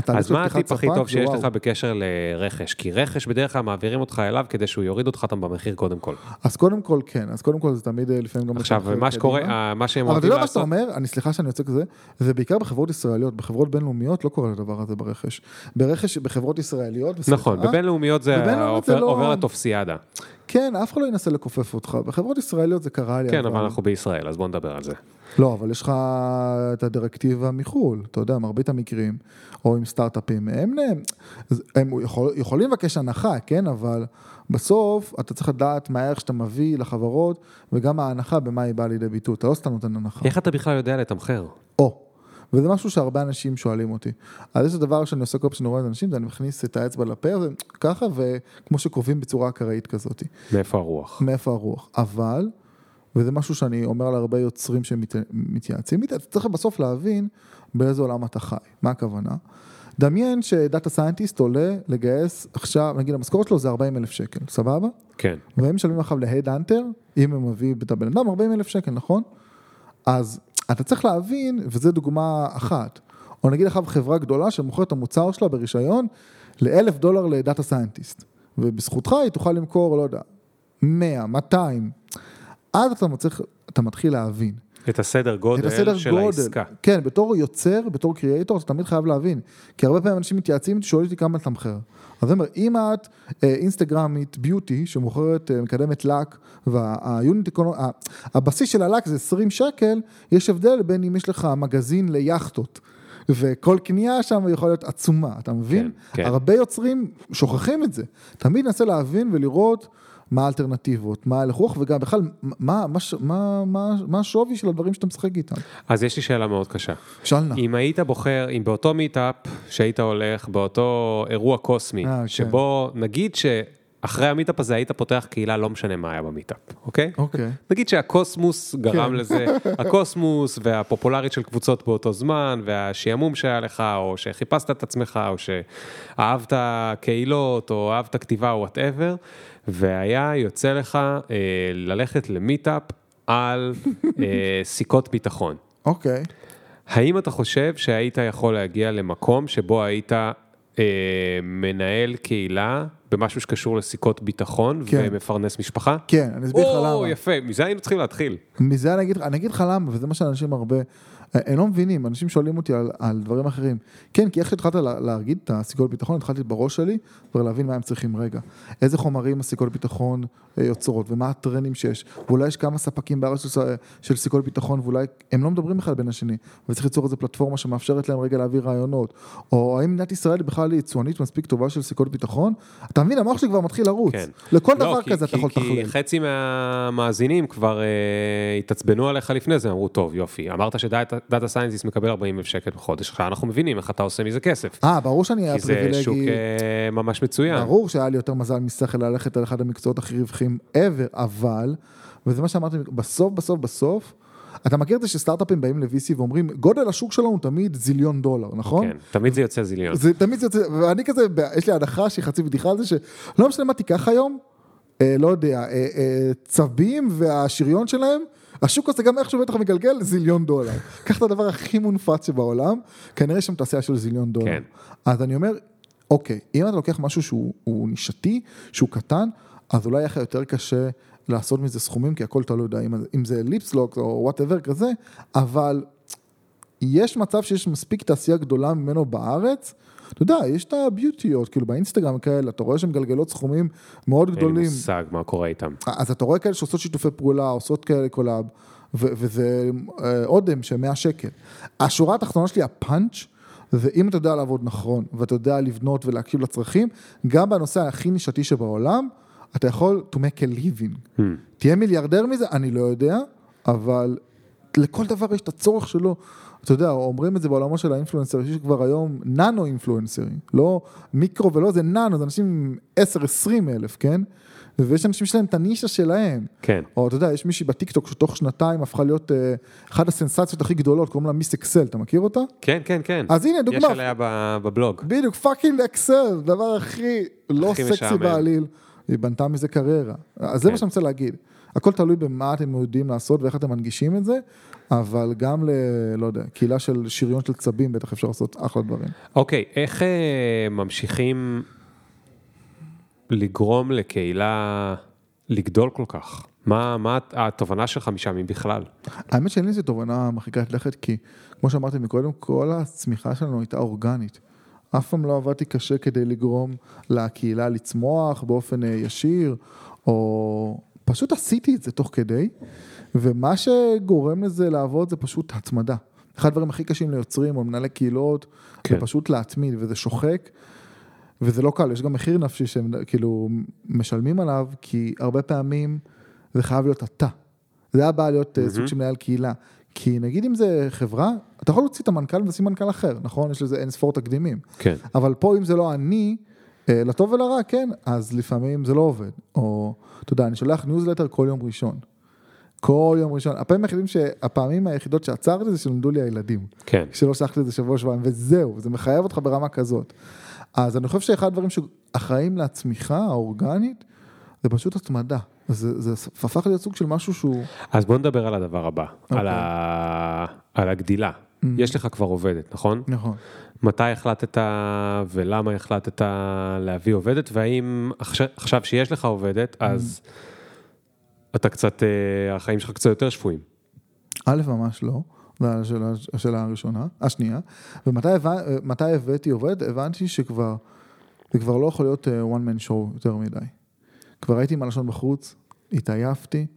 אז מה הטיפ הכי טוב זה שיש וואו. לך בקשר לרכש? כי רכש בדרך כלל מעבירים אותך אליו כדי שהוא יוריד אותך אותם במחיר קודם כל. אז קודם כל כן, אז קודם כל זה תמיד אה, לפעמים גם... עכשיו, מה שקורה. אה, מה שהם אבל אתה אוהבים יודע מה שאתה לעשות, אומר, אני סליחה שאני יוצא כזה, זה בעיקר בחברות ישראליות, בחברות בינלאומיות לא קורה הדבר הזה ברכש. ברכש, בחברות ישראליות, נכון, בבינלאומיות זה בבינלאומיות זה עובר- לא- עובר לטופסיאדה. כן, אף אחד לא ינסה לכופף אותך, בחברות ישראליות זה קרה לי. כן, אבל אנחנו בישראל, אז בוא נדבר על זה. לא, אבל יש לך את הדירקטיבה מחו"ל, אתה יודע, מרבית המקרים, או עם סטארט-אפים, הם, הם יכול, יכולים לבקש הנחה, כן, אבל בסוף אתה צריך לדעת מה הערך שאתה מביא לחברות, וגם ההנחה במה היא באה לידי ביטוי, אתה לא סתם נותן הנחה. איך אתה בכלל יודע לתמחר? או, וזה משהו שהרבה אנשים שואלים אותי. אז יש דבר שאני עושה כל פעם שאני רואה את האנשים, זה אני מכניס את האצבע לפה, זה ככה, וכמו שקובעים בצורה אקראית כזאת. מאיפה הרוח? מאיפה הרוח. אבל, וזה משהו שאני אומר להרבה יוצרים שמתייעצים איתי, אתה צריך בסוף להבין באיזה עולם אתה חי. מה הכוונה? דמיין ש data scientist עולה לגייס עכשיו, נגיד המשכורת שלו זה 40 אלף שקל, סבבה? כן. והם משלמים עכשיו ל head hunter, אם הם מביא את הבן אדם 40 אלף שקל, נכון? אז אתה צריך להבין, וזו דוגמה אחת, או נגיד עכשיו חברה גדולה שמוכרת את המוצר שלה ברישיון לאלף דולר ל data scientist, ובזכותך היא תוכל למכור, לא יודע, 100, 200, אז אתה, מצליח, אתה מתחיל להבין. את הסדר את גודל הסדר של גודל. העסקה. כן, בתור יוצר, בתור קריאייטור, אתה תמיד חייב להבין. כי הרבה פעמים אנשים מתייעצים שואלים אותי כמה לתמחר. אז אני אומר, אם את אה, אינסטגרמית ביוטי, שמוכרת, אה, מקדמת לק, והיוניט אקונומי, הבסיס של הלק זה 20 שקל, יש הבדל בין אם יש לך מגזין ליאכטות. וכל קנייה שם יכול להיות עצומה, אתה מבין? כן, כן. הרבה יוצרים שוכחים את זה. תמיד ננסה להבין ולראות מה האלטרנטיבות, מה הלך רוח, וגם בכלל, מה, מה, ש- מה, מה, מה השווי של הדברים שאתה משחק איתם. אז יש לי שאלה מאוד קשה. שאל נא. אם היית בוחר, אם באותו meetup שהיית הולך, באותו אירוע קוסמי, אה, כן. שבו נגיד שאחרי ה meetup הזה היית פותח קהילה, לא משנה מה היה ב meetup, אוקיי? אוקיי. נגיד שהקוסמוס גרם כן. לזה, הקוסמוס והפופולריות של קבוצות באותו זמן, והשעמום שהיה לך, או שחיפשת את עצמך, או שאהבת קהילות, או אהבת כתיבה, או whatever, והיה יוצא לך אה, ללכת ל meetup על אה, סיכות ביטחון. אוקיי. האם אתה חושב שהיית יכול להגיע למקום שבו היית אה, מנהל קהילה במשהו שקשור לסיכות ביטחון כן. ומפרנס משפחה? כן, אני אסביר לך או, למה. יפה, מזה היינו צריכים להתחיל. מזה אני אגיד אני אגיד לך למה, וזה מה שאנשים הרבה, הם לא מבינים, אנשים שואלים אותי על, על דברים אחרים. כן, כי איך שהתחלת לה, להגיד את הסיכות ביטחון, התחלתי בראש שלי, כבר להבין מה הם צריכים רגע. איזה חומרים הסיכות ביטחון אה, יוצרות, ומה הטרנדים שיש. ואולי יש כמה ספקים בארץ של, של סיכות ביטחון, ואולי הם לא מדברים בכלל בין השני, וצריך ליצור איזו פלטפורמה שמאפשרת להם רגע להעביר רעיונות. או האם מדינת ישראל היא בכלל יצואנית מספיק טובה של סיכות ביטחון? אתה מבין, המוח שלי כבר מתחיל לרוץ. כן. לכל לא, דבר כי- כזה אתה כי- יכול כי לתכלל. חצי מהמאזינים כבר אה, התעצבנו עליך לפני זה, אמרו, טוב, יופי, אמרת שדאטה סיינטיסט מקבל 40 אלף שקל בחודש, אנחנו מבינים איך אתה עושה מזה כסף. אה, ברור שאני אהיה כי זה פריבילגי. שוק אה, ממש מצוין. ברור שהיה לי יותר מזל משכל ללכת על אחד המקצועות הכי רווחים ever, אבל, וזה מה שאמרתי, בסוף, בסוף, בסוף, אתה מכיר את זה שסטארט-אפים באים ל-VC ואומרים, גודל השוק שלנו תמיד זיליון דולר, נכון? כן, תמיד זה יוצא זיליון. זה תמיד זה יוצא, ואני כזה, יש לי הנחה שהיא חצי בדיחה על זה, שלא משנה מה תיקח היום, אה, לא יודע, אה, אה, צבים והשריון שלהם, השוק הזה גם איכשהו בטח מגלגל זיליון דולר. קח את הדבר הכי מונפץ שבעולם, כנראה שם תעשייה של זיליון דולר. כן. אז אני אומר, אוקיי, אם אתה לוקח משהו שהוא הוא נישתי, שהוא קטן, אז אולי יהיה יותר קשה לעשות מזה סכומים, כי הכל תלוי, אם, אם זה lip gloss או whatever כזה, אבל יש מצב שיש מספיק תעשייה גדולה ממנו בארץ. אתה יודע, יש את הביוטיות, כאילו באינסטגרם כאלה, אתה רואה שהן מגלגלות סכומים מאוד אין לי גדולים. מושג מה קורה איתם. אז אתה רואה כאלה שעושות שיתופי פעולה, עושות כאלה collab, וזה אה, אודם של 100 שקל. השורה התחתונה שלי, הפאנץ', זה אם אתה יודע לעבוד נכון, ואתה יודע לבנות ולהקשיב לצרכים, גם בנושא הכי נישתי שבעולם, אתה יכול to make a living. Hmm. תהיה מיליארדר מזה? אני לא יודע, אבל לכל דבר יש את הצורך שלו. אתה יודע, אומרים את זה בעולמו של האינפלואנסר, יש כבר היום ננו אינפלואנסרים, לא מיקרו ולא, זה ננו, זה אנשים עם 10-20 אלף, כן? ויש אנשים שלהם את הנישה שלהם. כן. או אתה יודע, יש מישהי בטיקטוק שתוך שנתיים הפכה להיות אה, אחת הסנסציות הכי גדולות, קוראים לה Miss Excel, אתה מכיר אותה? כן, כן, כן. אז הנה, יש דוגמה. עליה ב- בבלוג. בדיוק, fucking Excel, דבר הכי לא הכי סקסי משעמם. בעליל. היא בנתה מזה קריירה. אז זה כן. מה שאני רוצה להגיד. הכל תלוי במה אתם יודעים לעשות ואיך אתם מנגישים את זה, אבל גם ל... לא יודע, קהילה של שריון של צבים, בטח אפשר לעשות אחלה דברים. אוקיי, איך אה, ממשיכים לגרום לקהילה לגדול כל כך? מה, מה התובנה שלך משם, אם בכלל? האמת שאין לי איזה תובנה מרחיקת לכת, כי כמו שאמרתי מקודם, כל הצמיחה שלנו הייתה אורגנית. אף פעם לא עבדתי קשה כדי לגרום לקהילה לצמוח באופן אה, ישיר, או פשוט עשיתי את זה תוך כדי, ומה שגורם לזה לעבוד זה פשוט התמדה. אחד הדברים הכי קשים ליוצרים או מנהלי קהילות, כן. זה פשוט להתמיד, וזה שוחק, וזה לא קל, יש גם מחיר נפשי שהם כאילו משלמים עליו, כי הרבה פעמים זה חייב להיות אתה. זה הבעיה להיות mm-hmm. סוג של מנהל קהילה. כי נגיד אם זה חברה, אתה יכול להוציא את המנכ"ל ולשים מנכ"ל אחר, נכון? יש לזה אין ספור תקדימים. כן. אבל פה אם זה לא אני, לטוב ולרע, כן, אז לפעמים זה לא עובד. או, אתה יודע, אני שולח ניוזלטר כל יום ראשון. כל יום ראשון. הפעמים היחידים, ש... הפעמים היחידות שעצרתי זה שנולדו לי הילדים. כן. שלא שלחתי את זה שבוע שבועיים, וזהו, זה מחייב אותך ברמה כזאת. אז אני חושב שאחד הדברים שאחראים לצמיחה האורגנית, זה פשוט התמדה. זה, זה הפך להיות סוג של משהו שהוא... אז בוא נדבר על הדבר הבא, אוקיי. על, ה... על הגדילה. יש לך כבר עובדת, נכון? נכון. מתי החלטת ולמה החלטת להביא עובדת, והאם עכשיו, עכשיו שיש לך עובדת, אז אתה קצת, אה, החיים שלך קצת יותר שפויים. א', ממש לא. זו השאלה, השאלה הראשונה, השנייה. ומתי מתי הבאתי עובד? הבנתי שכבר, זה כבר לא יכול להיות אה, one man show יותר מדי. כבר הייתי עם הלשון בחוץ, התעייפתי,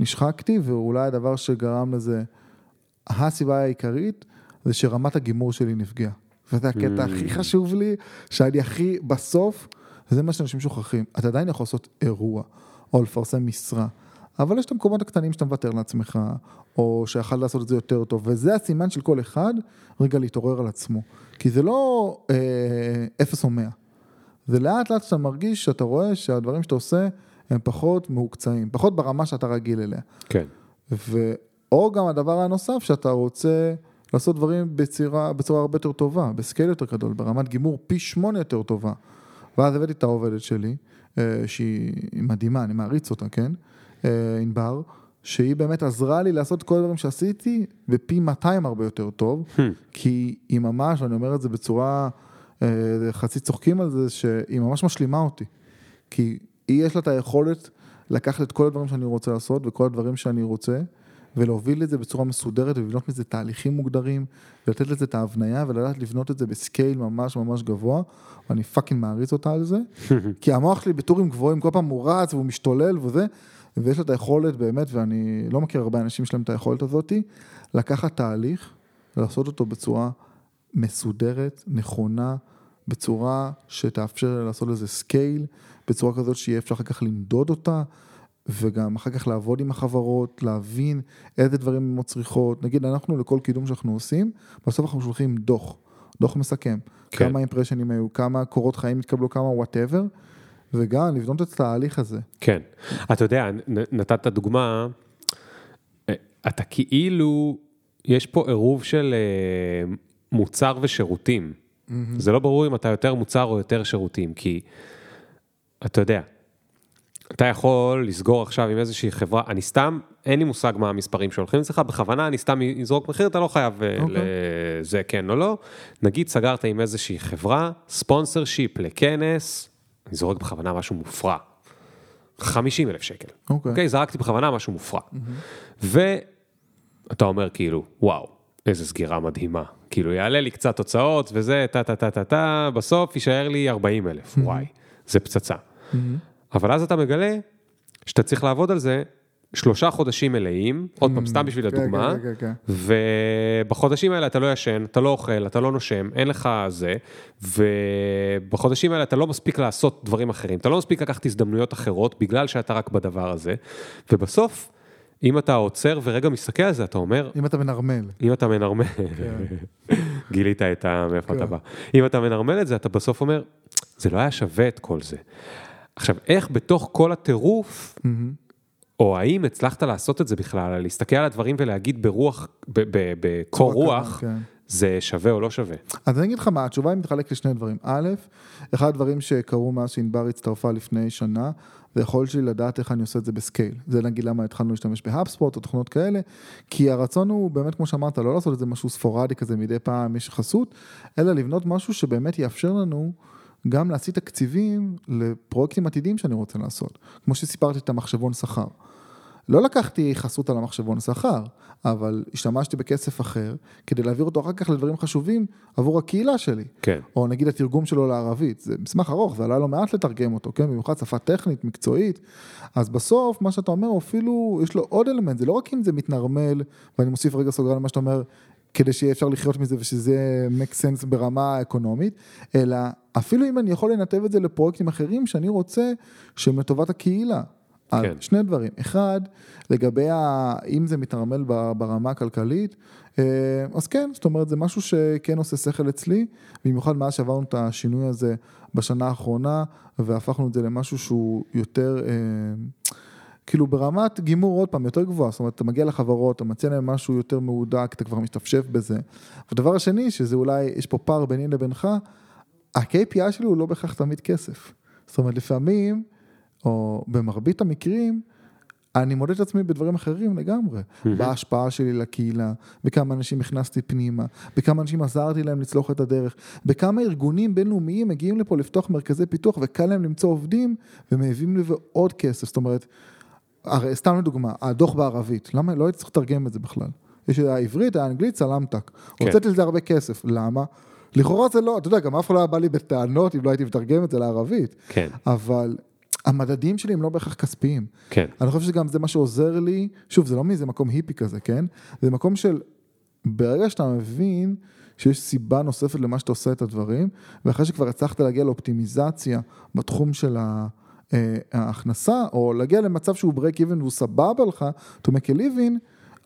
נשחקתי, ואולי הדבר שגרם לזה, הסיבה העיקרית, זה שרמת הגימור שלי נפגעה. וזה הקטע הכי חשוב לי, שאני הכי בסוף, וזה מה שאנשים שוכחים. אתה עדיין יכול לעשות אירוע, או לפרסם משרה, אבל יש את המקומות הקטנים שאתה מוותר לעצמך, או שיכול לעשות את זה יותר טוב, וזה הסימן של כל אחד, רגע להתעורר על עצמו. כי זה לא אה, אפס או מאה. זה לאט לאט שאתה מרגיש שאתה רואה שהדברים שאתה עושה הם פחות מהוקצעים, פחות ברמה שאתה רגיל אליה. כן. ו... או גם הדבר הנוסף, שאתה רוצה לעשות דברים בצורה, בצורה הרבה יותר טובה, בסקייל יותר גדול, ברמת גימור פי שמונה יותר טובה. ואז הבאתי את העובדת שלי, אה, שהיא מדהימה, אני מעריץ אותה, כן? אה, ענבר, שהיא באמת עזרה לי לעשות כל הדברים שעשיתי בפי 200 הרבה יותר טוב, כי היא ממש, ואני אומר את זה בצורה, אה, חצי צוחקים על זה, שהיא ממש משלימה אותי. כי היא יש לה את היכולת לקחת את כל הדברים שאני רוצה לעשות וכל הדברים שאני רוצה, ולהוביל את זה בצורה מסודרת ולבנות מזה תהליכים מוגדרים, ולתת לזה את ההבניה ולדעת לבנות את זה ב scale ממש ממש גבוה, ואני fucking מעריץ אותה על זה, כי המוח שלי בטורים גבוהים, כל פעם הוא רץ והוא משתולל וזה, ויש לו את היכולת באמת, ואני לא מכיר הרבה אנשים שלהם את היכולת הזאתי, לקחת תהליך, לעשות אותו בצורה מסודרת, נכונה, בצורה שתאפשר לעשות לזה scale, בצורה כזאת שיהיה אפשר אחר כך למדוד אותה, וגם אחר כך לעבוד עם החברות, להבין איזה דברים הן מצריכות. נגיד, אנחנו לכל קידום שאנחנו עושים, בסוף אנחנו שולחים דוח, דוח מסכם. כן. כמה אימפרשנים היו, כמה קורות חיים התקבלו, כמה whatever, וגם לבנות את התהליך הזה. כן. אתה יודע, נתת דוגמה, אה, אתה כאילו, יש פה עירוב של אה, מוצר ושירותים. זה לא ברור אם אתה יותר מוצר או יותר שירותים, כי אתה יודע, אתה יכול לסגור עכשיו עם איזושהי חברה, אני סתם, אין לי מושג מה המספרים שהולכים אצלך, בכוונה אני סתם אזרוק מחיר, אתה לא חייב אה, אוקיי. לזה כן או לא. נגיד סגרת עם איזושהי חברה, ספונסר שיפ לכנס, אני זורק בכוונה משהו מופרע. 50 אלף שקל. אוקיי. אוקיי, זרקתי בכוונה משהו מופרע. ואתה אומר כאילו, וואו, איזה סגירה מדהימה. כאילו, יעלה לי קצת הוצאות וזה, טה טה טה טה טה, בסוף יישאר לי 40 אלף, וואי, זה פצצה. אבל אז אתה מגלה שאתה צריך לעבוד על זה שלושה חודשים מלאים, עוד פעם, סתם בשביל כן, הדוגמה, כן, כן. ובחודשים האלה אתה לא ישן, אתה לא אוכל, אתה לא נושם, אין לך זה, ובחודשים האלה אתה לא מספיק לעשות דברים אחרים, אתה לא מספיק לקחת הזדמנויות אחרות בגלל שאתה רק בדבר הזה, ובסוף, אם אתה עוצר ורגע מסתכל על זה, אתה אומר, אם אתה מנרמל. אם אתה מנרמל, גילית את ה... מאיפה. אתה בא. אם אתה מנרמל את זה, אתה בסוף אומר, זה לא היה שווה את כל זה. עכשיו, איך בתוך כל הטירוף, מהמם. או האם הצלחת לעשות את זה בכלל, להסתכל על הדברים ולהגיד ברוח, בקור רוח, כן. זה שווה או לא שווה? אז אני אגיד לך מה, התשובה היא מתחלקת לשני דברים. א', אחד הדברים שקרו מאז שענבר הצטרפה לפני שנה, זה יכולת שלי לדעת איך אני עושה את זה בסקייל. זה נגיד למה התחלנו להשתמש בהאפספוט או תוכנות כאלה, כי הרצון הוא באמת, כמו שאמרת, לא לעשות את זה משהו ספורדי כזה מדי פעם, יש חסות, אלא לבנות משהו שבאמת יאפשר לנו גם להסיט תקציבים לפרויקטים עתידיים שאני רוצה לעשות. כמו שסיפרתי את המחשבון שכר. לא לקחתי חסות על המחשבון שכר, אבל השתמשתי בכסף אחר כדי להעביר אותו אחר כך לדברים חשובים עבור הקהילה שלי. כן. או נגיד התרגום שלו לערבית, זה מסמך ארוך, זה עלה לא מעט לתרגם אותו, כן, במיוחד שפה טכנית, מקצועית, אז בסוף מה שאתה אומר, אפילו, יש לו עוד אלמנט, זה לא רק אם זה מתנרמל, ואני מוסיף רגע סוגריים למה שאתה אומר, כדי שיהיה אפשר לחיות מזה ושזה make sense ברמה האקונומית, אלא אפילו אם אני יכול לנתב את זה לפרויקטים אחרים שאני רוצה שהם לטובת הקהילה. כן. שני דברים, אחד, לגבי ה... אם זה מתנרמל ב- ברמה הכלכלית, אה, אז כן, זאת אומרת, זה משהו שכן עושה שכל אצלי, במיוחד מאז שעברנו את השינוי הזה בשנה האחרונה, והפכנו את זה למשהו שהוא יותר, אה, כאילו ברמת גימור עוד פעם, יותר גבוהה, זאת אומרת, אתה מגיע לחברות, אתה מציע להם משהו יותר מהודק, אתה כבר משתפשף בזה. והדבר השני, שזה אולי, יש פה פער ביני לבינך, ה-KPI שלי הוא לא בהכרח תמיד כסף. זאת אומרת, לפעמים, או במרבית המקרים, אני מודד את עצמי בדברים אחרים לגמרי, בהשפעה שלי לקהילה, בכמה אנשים הכנסתי פנימה, בכמה אנשים עזרתי להם לצלוח את הדרך, בכמה ארגונים בינלאומיים מגיעים לפה לפתוח מרכזי פיתוח וקל להם למצוא עובדים ומביאים לזה עוד כסף, זאת אומרת, הרי סתם לדוגמה, הדוח בערבית, למה לא הייתי צריך לתרגם את זה בכלל? יש את העברית, האנגלית, סלמתק. כן. הוצאתי לזה הרבה כסף, למה? לכאורה זה לא, אתה יודע, גם אף אחד לא היה בא לי בטענות אם לא הייתי מתרגם את זה לערבית. כן, אבל המדדים שלי הם לא בהכרח כספיים. כן. אני חושב שגם זה מה שעוזר לי, שוב, זה לא מאיזה מקום היפי כזה, כן? זה מקום של, ברגע שאתה מבין שיש סיבה נוספת למה שאתה עושה את הדברים, ואחרי שכבר הצלחת להגיע לאופטימיזציה בתחום של ה... אה, ההכנסה, או להגיע למצב שהוא break even והוא סבבה לך, to make a living,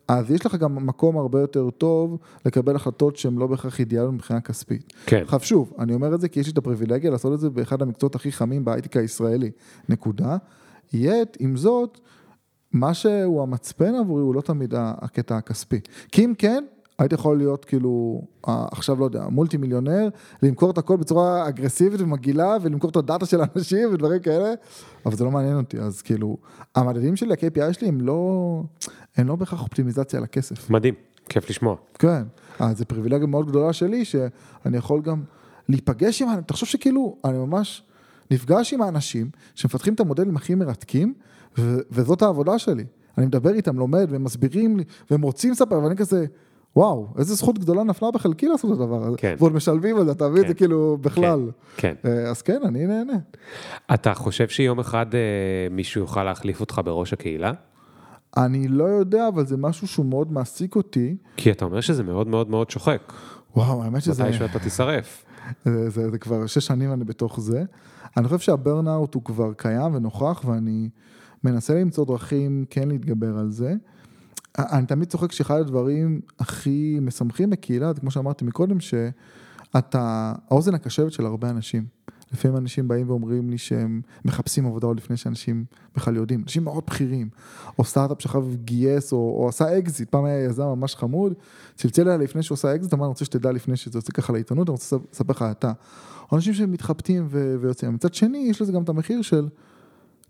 אז יש לך גם מקום הרבה יותר טוב לקבל החלטות שהן לא בהכרח אידיאליות מבחינה כספית. כן. עכשיו שוב, אני אומר את זה כי יש לי את הפריבילגיה לעשות את זה באחד המקצועות הכי חמים בהייטק הישראלי, נקודה. יet, עם זאת, מה שהוא המצפן עבורי הוא לא תמיד הקטע הכספי. כי אם כן, הייתי יכול להיות כאילו, אה, עכשיו לא יודע, מולטי מיליונר, למכור את הכל בצורה אגרסיבית ומגעילה, ולמכור את הדאטה של האנשים ודברים כאלה, אבל זה לא מעניין אותי, אז כאילו, המדדים שלי, ה-KPI שלי, הם לא, הם לא בהכרח אופטימיזציה לכסף. מדהים, כיף לשמוע. כן, אז זו פריבילגיה מאוד גדולה שלי, שאני יכול גם להיפגש עם, תחשוב שכאילו, אני ממש נפגש עם האנשים שמפתחים את המודלים הכי מרתקים, ו- וזאת העבודה שלי. אני מדבר איתם, לומד, והם מסבירים לי, והם רוצים לספר, ואני כזה, וואו, איזה זכות גדולה נפלה בחלקי לעשות את הדבר הזה. כן. ועוד משלבים על זה, אתה מבין? כן. זה כאילו בכלל. כן. אה, אז כן, אני נהנה. אתה חושב שיום אחד אה, מישהו יוכל להחליף אותך בראש הקהילה? אני לא יודע, אבל זה משהו שהוא מאוד מעסיק אותי. כי אתה אומר שזה מאוד מאוד מאוד שוחק. וואו, האמת שזה... מתישהו אתה תישרף. זה, זה, זה כבר שש שנים אני בתוך זה. אני חושב שה burnout הוא כבר קיים ונוכח ואני מנסה למצוא דרכים כן להתגבר על זה. אני תמיד צוחק שאחד הדברים הכי משמחים בקהילה, זה כמו שאמרתי מקודם, שאתה האוזן הקשבת של הרבה אנשים. לפעמים אנשים באים ואומרים לי שהם מחפשים עבודה עוד לפני שאנשים בכלל יודעים. אנשים מאוד בכירים, או סטארט-אפ שעכשיו גייס, או, או עשה אקזיט, פעם היה יזם ממש חמוד, צלצל אליי לפני שהוא עשה אקזיט, אמר, אני רוצה שתדע לפני שזה יוצא ככה לעיתונות, אני רוצה לספר לך אתה. אנשים שמתחבטים ויוצאים. מצד שני, יש לזה גם את המחיר של,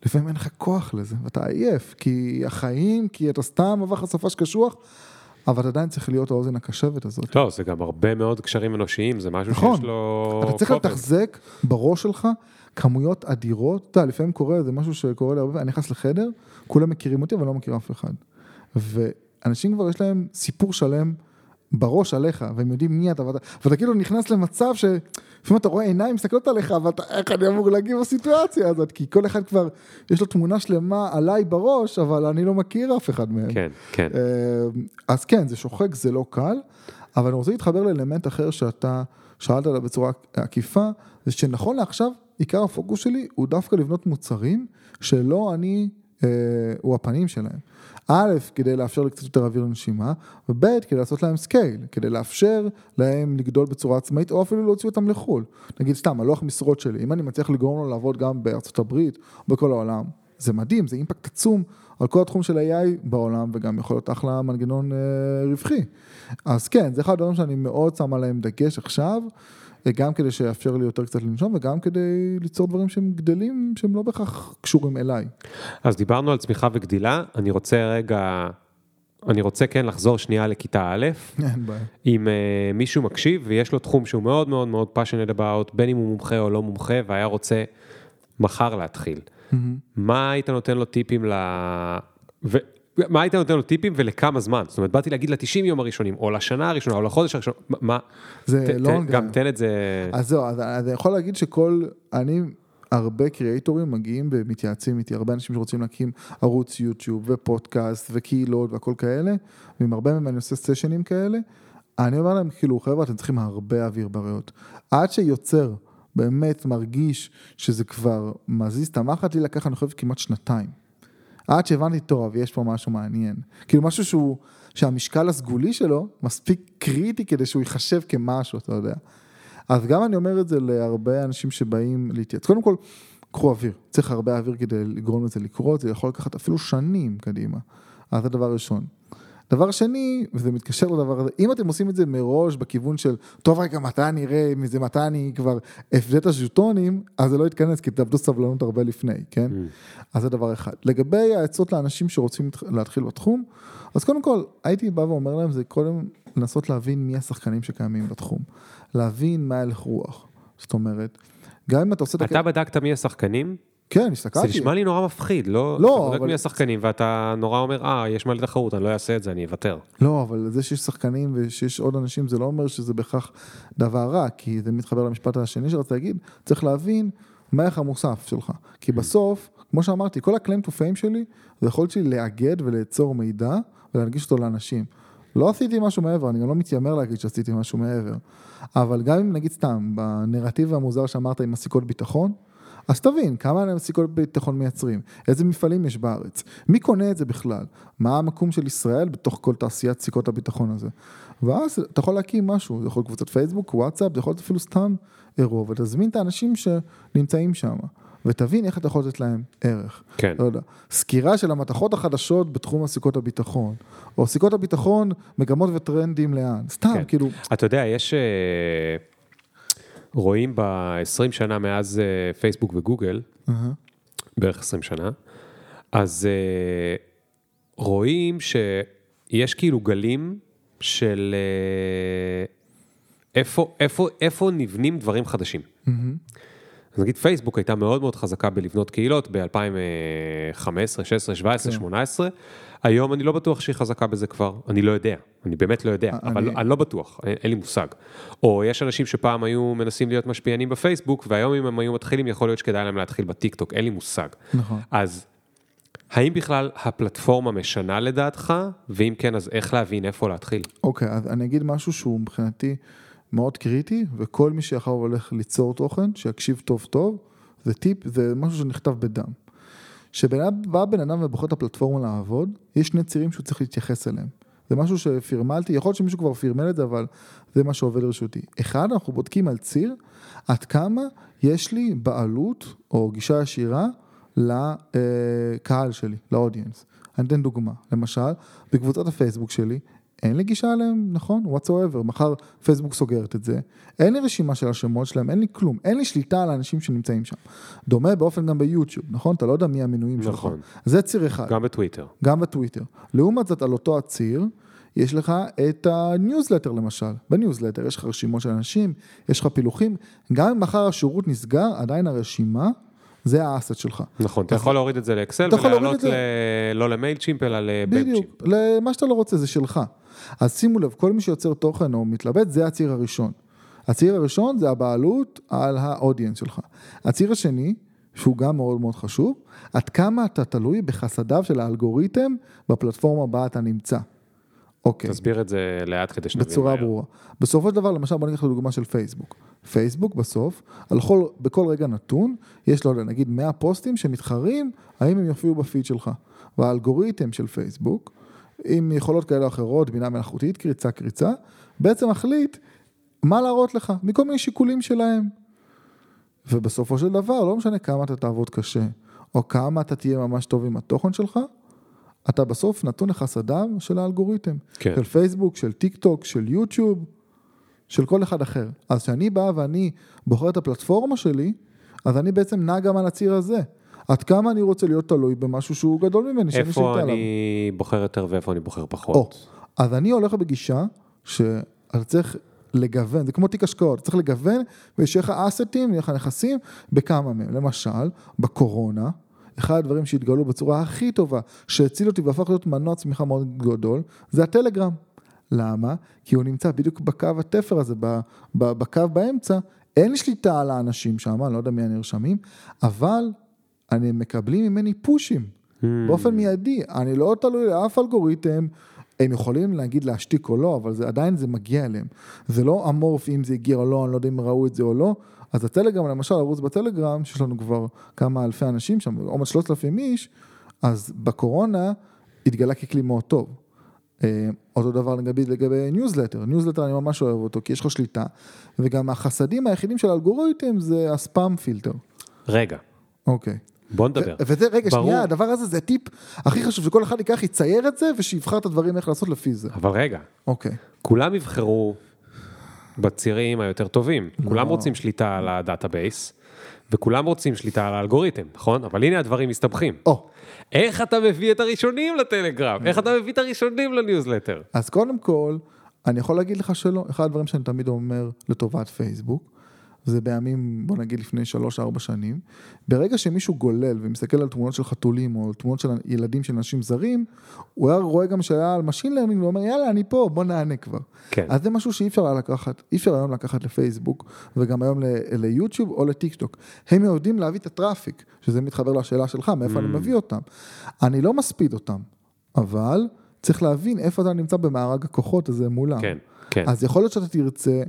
לפעמים אין לך כוח לזה, ואתה עייף, כי החיים, כי אתה סתם עבר לך סופש קשוח, אבל אתה עדיין צריך להיות האוזן הקשבת הזאת. לא, זה גם הרבה מאוד קשרים אנושיים, זה משהו נכון. שיש לו... אתה צריך כובד. לתחזק בראש שלך כמויות אדירות, אתה לפעמים קורה, זה משהו שקורה לי הרבה, אני נכנס לחדר, כולם מכירים אותי, אבל לא מכיר אף אחד. ואנשים כבר יש להם סיפור שלם בראש עליך, והם יודעים מי אתה, ואתה, ואתה כאילו נכנס למצב ש... לפעמים אתה רואה עיניים מסתכלות עליך, ואתה, איך אני אמור להגיב בסיטואציה הזאת? כי כל אחד כבר, יש לו תמונה שלמה עליי בראש, אבל אני לא מכיר אף אחד מהם. כן, כן. אה, אז כן, זה שוחק, זה לא קל, אבל אני רוצה להתחבר לאלמנט אחר שאתה שאלת עליו בצורה עקיפה, זה שנכון לעכשיו, עיקר הפוקוס שלי הוא דווקא לבנות מוצרים שלא אני הוא הפנים שלהם. א', כדי לאפשר לי קצת יותר אוויר לנשימה, וב', כדי לעשות להם scale, כדי לאפשר להם לגדול בצורה עצמאית, או אפילו להוציא אותם לחו"ל. נגיד סתם, הלוח משרות שלי, אם אני מצליח לגרום לו לעבוד גם בארצות הברית, בכל העולם, זה מדהים, זה אימפקט עצום על כל התחום של AI בעולם, וגם יכול להיות אחלה מנגנון אה, רווחי. אז כן, זה אחד הדברים שאני מאוד שם עליהם דגש עכשיו. גם כדי שיאפשר לי יותר קצת לנשום וגם כדי ליצור דברים שהם גדלים שהם לא בהכרח קשורים אליי. אז דיברנו על צמיחה וגדילה, אני רוצה רגע, אני רוצה כן לחזור שנייה לכיתה א', אין בעיה. אם uh, מישהו מקשיב ויש לו תחום שהוא מאוד מאוד מאוד passionate about, בין אם הוא מומחה או לא מומחה, והיה רוצה מחר להתחיל. Mm-hmm. מה היית נותן לו טיפים ל... ו... מה היית נותן לו טיפים ולכמה זמן? זאת אומרת, באתי להגיד ל-90 יום הראשונים, או לשנה הראשונה, או לחודש הראשון, מה? זה ת, לא... ת, גם תן את זה... אז זהו, אז אני יכול להגיד שכל, אני, הרבה קריאייטורים מגיעים ומתייעצים איתי, הרבה אנשים שרוצים להקים ערוץ יוטיוב ופודקאסט וקהילות והכל כאלה, ועם הרבה מהם אני עושה סשנים כאלה, אני אומר להם, כאילו, חבר'ה, אתם צריכים הרבה אוויר בריאות. עד שיוצר באמת מרגיש שזה כבר מזיז את המחט, לי לקח, אני חושב, כמעט שנתיים. עד שהבנתי, טוב, יש פה משהו מעניין. כאילו משהו שהוא, שהמשקל הסגולי שלו מספיק קריטי כדי שהוא ייחשב כמשהו, אתה יודע. אז גם אני אומר את זה להרבה אנשים שבאים להתייעץ. קודם כל, קחו אוויר, צריך הרבה אוויר כדי לגרום לזה לקרות, זה יכול לקחת אפילו שנים קדימה. אז זה הדבר ראשון. דבר שני, וזה מתקשר לדבר הזה, אם אתם עושים את זה מראש בכיוון של, טוב רגע, מתי אני אראה, מזה מתי אני כבר אפדה את הז'וטונים, אז זה לא יתכנס, כי תאבדו סבלנות הרבה לפני, כן? Mm. אז זה דבר אחד. לגבי העצות לאנשים שרוצים להתחיל בתחום, אז קודם כל, הייתי בא ואומר להם, זה קודם לנסות להבין מי השחקנים שקיימים בתחום. להבין מה הלך רוח. זאת אומרת, גם אם אתה עושה... אתה בדקת מי השחקנים? כן, הסתכלתי. זה נשמע לי נורא מפחיד, לא? לא, אתה בודק אבל- מי השחקנים ואתה נורא אומר, אה, יש מלא תחרות, אני לא אעשה את זה, אני אוותר. לא, אבל זה שיש שחקנים ושיש עוד אנשים, זה לא אומר שזה בהכרח דבר רע, כי זה מתחבר למשפט השני שרציתי להגיד, צריך להבין מה הערך המוסף שלך. כי בסוף, כמו שאמרתי, כל ה-claim to fame שלי, זה יכולת שלי לאגד וליצור מידע ולהנגיש אותו לאנשים. לא עשיתי משהו מעבר, אני גם לא מתיימר להגיד שעשיתי משהו מעבר. אבל גם אם נגיד סתם, בנרטיב המוזר שאמרת עם הסיכות ביטחון, אז תבין, כמה סיכות ביטחון מייצרים, איזה מפעלים יש בארץ, מי קונה את זה בכלל, מה המקום של ישראל בתוך כל תעשיית סיכות הביטחון הזה. ואז אתה יכול להקים משהו, זה יכול להיות קבוצת פייסבוק, וואטסאפ, זה יכול להיות אפילו סתם אירוע, ותזמין את האנשים שנמצאים שם, ותבין איך אתה יכול לתת להם ערך. כן. לא יודע, סקירה של המתכות החדשות בתחום הסיכות הביטחון, או סיכות הביטחון, מגמות וטרנדים לאן, סתם, כן. כאילו, אתה יודע, יש... רואים ב-20 שנה מאז אה, פייסבוק וגוגל, אהה, בערך 20 שנה, אז אה, רואים שיש כאילו גלים של אה, איפה, איפה, איפה נבנים דברים חדשים. מהמם. אז נגיד פייסבוק הייתה מאוד מאוד חזקה בלבנות קהילות ב-2015, 16, 17, כן. 18. היום אני לא בטוח שהיא חזקה בזה כבר, אני לא יודע, אני באמת לא יודע, אני- אבל אני לא בטוח, אין, אין לי מושג. או יש אנשים שפעם היו מנסים להיות משפיענים בפייסבוק, והיום אם הם היו מתחילים, יכול להיות שכדאי להם להתחיל בטיק טוק, אין לי מושג. נכון. אז האם בכלל הפלטפורמה משנה לדעתך, ואם כן, אז איך להבין איפה להתחיל? אוקיי, אז אני אגיד משהו שהוא מבחינתי מאוד קריטי, וכל מי שאחר הולך ליצור תוכן, שיקשיב טוב טוב, זה טיפ, זה משהו שנכתב בדם. כשבא בן אדם ובוחר את הפלטפורמה לעבוד, יש שני צירים שהוא צריך להתייחס אליהם. זה משהו שפרמלתי, יכול להיות שמישהו כבר פרמל את זה, אבל זה מה שעובד לרשותי. אחד, אנחנו בודקים על ציר, עד כמה יש לי בעלות או גישה ישירה לקהל שלי, ל audience. אני אתן דוגמה, למשל, בקבוצת הפייסבוק שלי, אין לי גישה אליהם, נכון? whatsoever, מחר פייסבוק סוגרת את זה, אין לי רשימה של השמות שלהם, אין לי כלום, אין לי שליטה על האנשים שנמצאים שם. דומה באופן גם ביוטיוב, נכון? אתה לא יודע מי המנויים שלך. נכון. זה ציר אחד. גם בטוויטר. גם בטוויטר. לעומת זאת, על אותו הציר, יש לך את הניוזלטר למשל. בניוזלטר יש לך רשימות של אנשים, יש לך פילוחים. גם אם מחר השירות נסגר, עדיין הרשימה, זה ה asset שלך. נכון, אתה יכול להוריד את זה לאקסל ולהעלות לא ל Mailchimp אלא לבייב צ'ימפ. בדיוק, למה שאתה לא רוצה זה שלך. אז שימו לב, כל מי שיוצר תוכן או מתלבט, זה הציר הראשון. הציר הראשון זה הבעלות על ה audience שלך. הציר השני, שהוא גם מאוד מאוד חשוב, עד כמה אתה תלוי בחסדיו של האלגוריתם בפלטפורמה בה אתה נמצא. אוקיי. תסביר את זה לאט כדי שנבין בצורה מהר. ברורה. בסופו של דבר, למשל, בוא ניקח את הדוגמה של פייסבוק. פייסבוק בסוף, על כל, בכל רגע נתון, יש לו נגיד 100 פוסטים שמתחרים, האם הם יופיעו בפיד שלך. והאלגוריתם של פייסבוק, עם יכולות כאלה או אחרות, בינה מלאכותית, קריצה קריצה, בעצם מחליט מה להראות לך, מכל מיני שיקולים שלהם. ובסופו של דבר, לא משנה כמה אתה תעבוד קשה, או כמה אתה תהיה ממש טוב עם התוכן שלך, אתה בסוף נתון לחסדיו של האלגוריתם. כן. של פייסבוק, של טיק טוק, של יוטיוב, של כל אחד אחר. אז כשאני בא ואני בוחר את הפלטפורמה שלי, אז אני בעצם נע גם על הציר הזה. עד כמה אני רוצה להיות תלוי במשהו שהוא גדול ממני, שאני איפה שליטה עליו. אני בוחר יותר ואיפה אני בוחר פחות. או, אז אני הולך בגישה שאתה צריך לגוון, זה כמו תיק השקעות, צריך לגוון ושיהיה לך אסטים, יהיה לך נכסים בכמה מהם. למשל, בקורונה, אחד הדברים שהתגלו בצורה הכי טובה, שהציל אותי והפך להיות מנוע צמיחה מאוד גדול, זה הטלגרם. למה? כי הוא נמצא בדיוק בקו התפר הזה, בקו באמצע, אין לי שליטה על האנשים שם, אני לא יודע מי הנרשמים, אבל אני מקבלים ממני פושים. באופן מיידי, אני לא תלוי לאף אלגוריתם, הם יכולים להגיד להשתיק או לא, אבל זה, עדיין זה מגיע אליהם. זה לא אמורף אם זה הגיע או לא, אני לא יודע אם ראו את זה או לא. אז הטלגרם, למשל, ערוץ בטלגרם, שיש לנו כבר כמה אלפי אנשים שם, עומד 3,000 איש, אז בקורונה התגלה ככלי מאוד טוב. אה, אותו דבר לגבי, לגבי ניוזלטר, ניוזלטר אני ממש אוהב אותו, כי יש לך שליטה, וגם החסדים היחידים של האלגוריתם זה ה spam filter. רגע, אוקיי. בוא נדבר. ו- וזה, רגע, ברור. שנייה, הדבר הזה זה טיפ הכי חשוב, שכל אחד ייקח, יצייר את זה, ושיבחר את הדברים איך לעשות לפי זה. אבל רגע, אוקיי. כולם יבחרו בצירים היותר טובים. לא. כולם רוצים שליטה על ה database, וכולם רוצים שליטה על האלגוריתם, נכון? אבל הנה הדברים מסתבכים. או, איך אתה מביא את הראשונים לטלגרם? איך אתה מביא את הראשונים לניוזלטר? אז קודם כל, אני יכול להגיד לך שלא. אחד הדברים שאני תמיד אומר לטובת פייסבוק, זה בימים, בוא נגיד לפני 3-4 שנים, ברגע שמישהו גולל ומסתכל על תמונות של חתולים או תמונות של ילדים של אנשים זרים, הוא היה רואה גם שהיה על machine learning ואומר יאללה אני פה בוא נענה כבר. כן. אז זה משהו שאי אפשר היה לקחת, אי אפשר היום לקחת לפייסבוק וגם היום ליוטיוב או לטיק טוק. הם יודעים להביא את ה traffic, שזה מתחבר לשאלה שלך, מאיפה אני מביא אותם. אני לא מספיד אותם, אבל צריך להבין איפה אתה נמצא במארג הכוחות הזה מולם. כן, כן. אז יכול להיות שאתה תרצה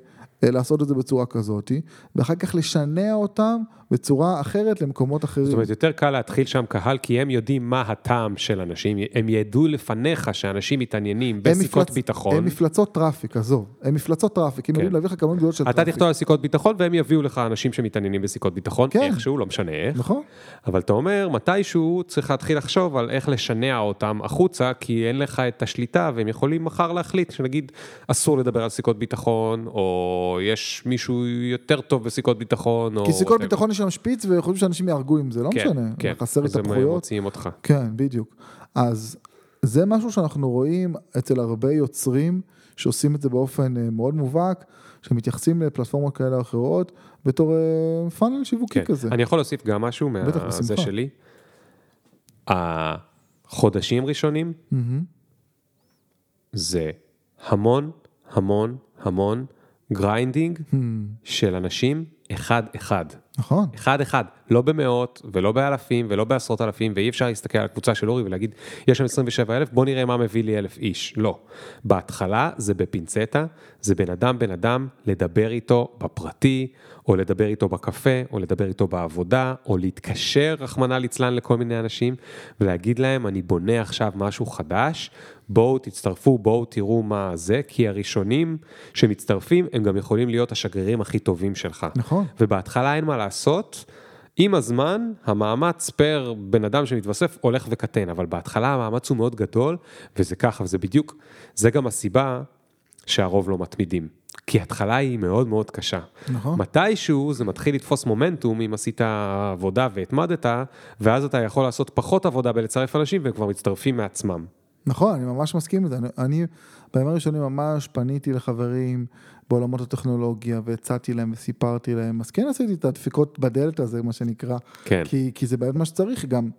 לעשות את זה בצורה כזאת, ואחר כך לשנע אותם בצורה אחרת למקומות אחרים. זאת אומרת, יותר קל להתחיל שם קהל, כי הם יודעים מה הטעם של אנשים, הם ידעו לפניך שאנשים מתעניינים הם בסיכות מפלצ- ביטחון. הם מפלצות traffic, עזוב. הם מפלצות traffic, הם כן. יודעים להביא לך כמות גדולות של אתה טראפיק. תכתוב על סיכות ביטחון והם יביאו לך אנשים שמתעניינים בסיכות ביטחון, כן. איכשהו, לא משנה איך. נכון? אבל אתה אומר, מתישהו צריך להתחיל לחשוב על איך לשנע אותם החוצה, כי אין לך את השליטה, והם יכולים מחר להחליט שנגיד אסור לדבר על סיכות ביטחון, או יש מישהו יותר טוב בסיכות ביטחון, או... כי סיכות. ביטחון יש שם שפיץ וחושבים שאנשים יהרגו עם זה, לא כן, משנה. כן, חסר אז הם התהפכויות. מוציאים אותך. כן, בדיוק. אז זה משהו שאנחנו רואים אצל הרבה יוצרים שעושים את זה באופן אה, מאוד מובהק, שמתייחסים לפלטפורמות כאלה או אחרות בתור אה, פאנל שיווקי כן. כזה. אני יכול להוסיף גם משהו מהזה. שלי. החודשים ראשונים. זה המון, המון, המון grinding Hmm, של אנשים אחד-אחד. נכון. אחד אחד, לא במאות ולא באלפים ולא בעשרות אלפים ואי אפשר להסתכל על הקבוצה של אורי ולהגיד יש שם 27 אלף בוא נראה מה מביא לי אלף איש, לא. בהתחלה זה בפינצטה, זה בן אדם בן אדם לדבר איתו בפרטי או לדבר איתו בקפה או לדבר איתו בעבודה או להתקשר רחמנא ליצלן לכל מיני אנשים ולהגיד להם אני בונה עכשיו משהו חדש בואו תצטרפו בואו תראו מה זה כי הראשונים שמצטרפים הם גם יכולים להיות השגרירים הכי טובים שלך. נכון. ובהתחלה אין מה לעשות. עם הזמן, המאמץ פר בן אדם שמתווסף הולך וקטן, אבל בהתחלה המאמץ הוא מאוד גדול, וזה ככה, וזה בדיוק, זה גם הסיבה שהרוב לא מתמידים. כי ההתחלה היא מאוד מאוד קשה. נכון. מתישהו זה מתחיל לתפוס מומנטום אם עשית עבודה והתמדת, ואז אתה יכול לעשות פחות עבודה בלצרף אנשים והם כבר מצטרפים מעצמם. נכון, אני ממש מסכים עם זה. אני, אני בימים הראשונים ממש פניתי לחברים בעולמות הטכנולוגיה והצעתי להם וסיפרתי להם, אז כן עשיתי את הדפיקות בדלת הזה, מה שנקרא. כן. כי, כי זה באמת מה שצריך גם.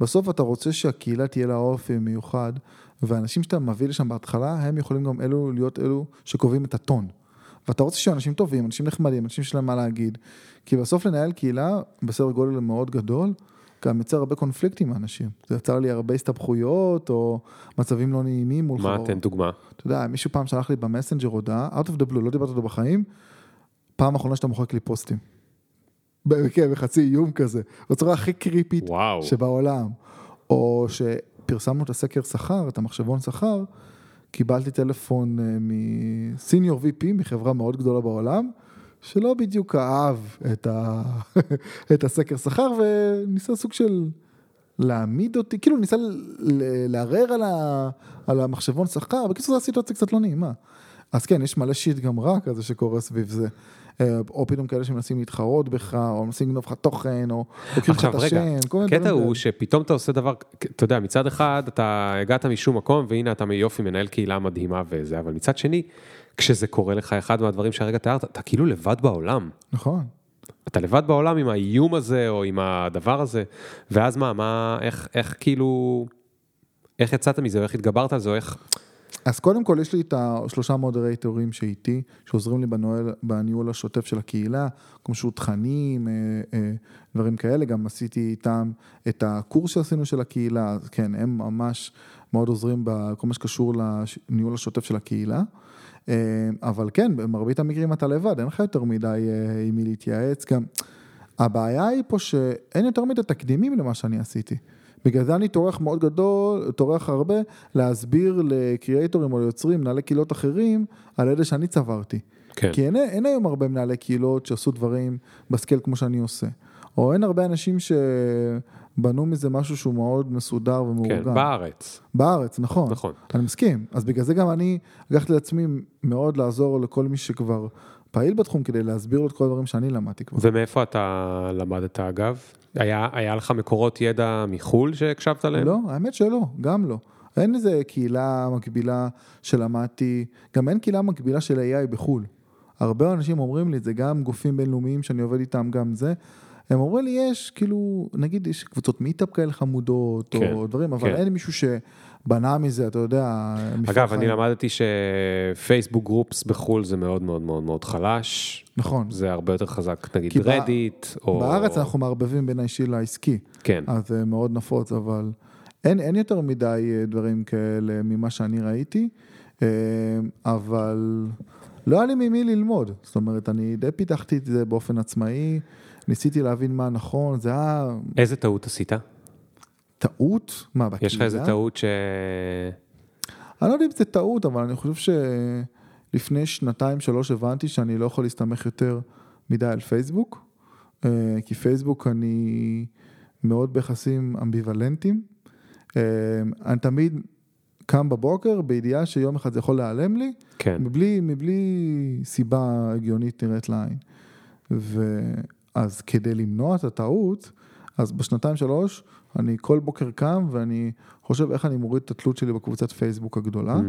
בסוף אתה רוצה שהקהילה תהיה לה אופי מיוחד, ואנשים שאתה מביא לשם בהתחלה, הם יכולים גם אלו להיות אלו שקובעים את הטון. ואתה רוצה שיהיו אנשים טובים, אנשים נחמדים, אנשים שיש להם מה להגיד. כי בסוף לנהל קהילה בסדר גודל מאוד גדול, גם יוצר הרבה קונפליקטים מאנשים. זה יצר לי הרבה הסתבכויות, או מצבים לא נעימים מול מה חברות. תן דוגמה? אתה יודע, מישהו פעם שלח לי במסנג'ר הודעה, out of the blue, לא דיברתי איתו בחיים, פעם אחרונה שאתה מוחק לי פוסטים. כן, בחצי איום כזה, בצורה הכי קריפית וואו. שבעולם. או שפרסמנו את הסקר שכר, את המחשבון שכר, קיבלתי טלפון אה, מסיניור VP מחברה מאוד גדולה בעולם, שלא בדיוק אהב את, ה... את הסקר שכר וניסה סוג של להעמיד אותי, כאילו ניסה לערער על, ה... על המחשבון שכר, בקיצור זו סיטואציה קצת לא נעימה. אז כן, יש מלא שיט גם רע כזה שקורה סביב זה. אה, או פתאום כאלה שמנסים להתחרות בך, או מנסים לגנוב לך תוכן, או לוקחים לך את השם, כל מיני דברים הוא כאלה. שפתאום אתה עושה דבר, אתה יודע, מצד אחד אתה הגעת משום מקום והנה אתה יופי מנהל קהילה מדהימה וזה, אבל מצד שני, כשזה קורה לך, אחד מהדברים שהרגע תיארת, אתה כאילו לבד בעולם. נכון. אתה לבד בעולם עם האיום הזה או עם הדבר הזה, ואז מה, מה, איך, איך כאילו, איך יצאת מזה, או איך התגברת על זה, או איך, אז קודם כל יש לי את השלושה מודרטורים שאיתי, שעוזרים לי בניהול, בניהול השוטף של הקהילה, כמו שהוא תכנים, אה, אה, דברים כאלה, גם עשיתי איתם את הקורס שעשינו של הקהילה, אז כן, הם ממש מאוד עוזרים בכל מה שקשור לניהול השוטף של הקהילה. אה, אבל כן, במרבית המקרים אתה לבד, אין לך יותר מדי אה, עם מי להתייעץ, גם הבעיה היא פה שאין יותר מדי תקדימים למה שאני עשיתי. בגלל זה אני טורח מאוד גדול, טורח הרבה להסביר לקריאייטורים או ליוצרים, מנהלי קהילות אחרים, על אלה שאני צברתי. כן. כי אין, אין היום הרבה מנהלי קהילות שעשו דברים בסקייל כמו שאני עושה. או אין הרבה אנשים שבנו מזה משהו שהוא מאוד מסודר ומאורגן. כן, בארץ, בארץ, נכון. נכון. אני מסכים. אז בגלל זה גם אני לקחתי לעצמי מאוד לעזור לכל מי שכבר פעיל בתחום, כדי להסביר לו את כל הדברים שאני למדתי כבר. ומאיפה אתה למדת אגב? היה, היה לך מקורות ידע מחו"ל שהקשבת להם? לא, האמת שלא, גם לא. אין איזה קהילה מקבילה שלמדתי, גם אין קהילה מקבילה של AI בחו"ל. הרבה אנשים אומרים לי את זה, גם גופים בינלאומיים שאני עובד איתם, גם זה. הם אומרים לי, יש, כאילו, נגיד, יש קבוצות meetup כאלה חמודות, כן, או דברים, אבל כן. אין מישהו שבנה מזה, אתה יודע, אגב, אני חיים. למדתי שפייסבוק groups בחו"ל זה מאוד מאוד מאוד מאוד חלש. נכון. זה הרבה יותר חזק, נגיד רדיט, או... בארץ אנחנו מערבבים בין האישי לעסקי, כן, אז זה מאוד נפוץ, אבל אין, אין יותר מדי אה, דברים כאלה ממה שאני ראיתי, אה, אבל לא היה לי ממי ללמוד. זאת אומרת, אני די פיתחתי את זה באופן עצמאי, ניסיתי להבין מה נכון, זה היה איזה טעות עשית? טעות? מה, בקהילה? יש לך איזה טעות ש... אני לא יודע אם זה טעות, אבל אני חושב שלפני שנתיים, שלוש הבנתי שאני לא יכול להסתמך יותר מדי על פייסבוק, אה, כי פייסבוק אני מאוד ביחסים אמביוולנטיים. אה, אני תמיד קם בבוקר בידיעה שיום אחד זה יכול להיעלם לי, כן, מבלי, מבלי סיבה הגיונית נראית לעין. ואז כדי למנוע את הטעות, אז בשנתיים שלוש, אני כל בוקר קם ואני חושב איך אני מוריד את התלות שלי בקבוצת פייסבוק הגדולה, Mm,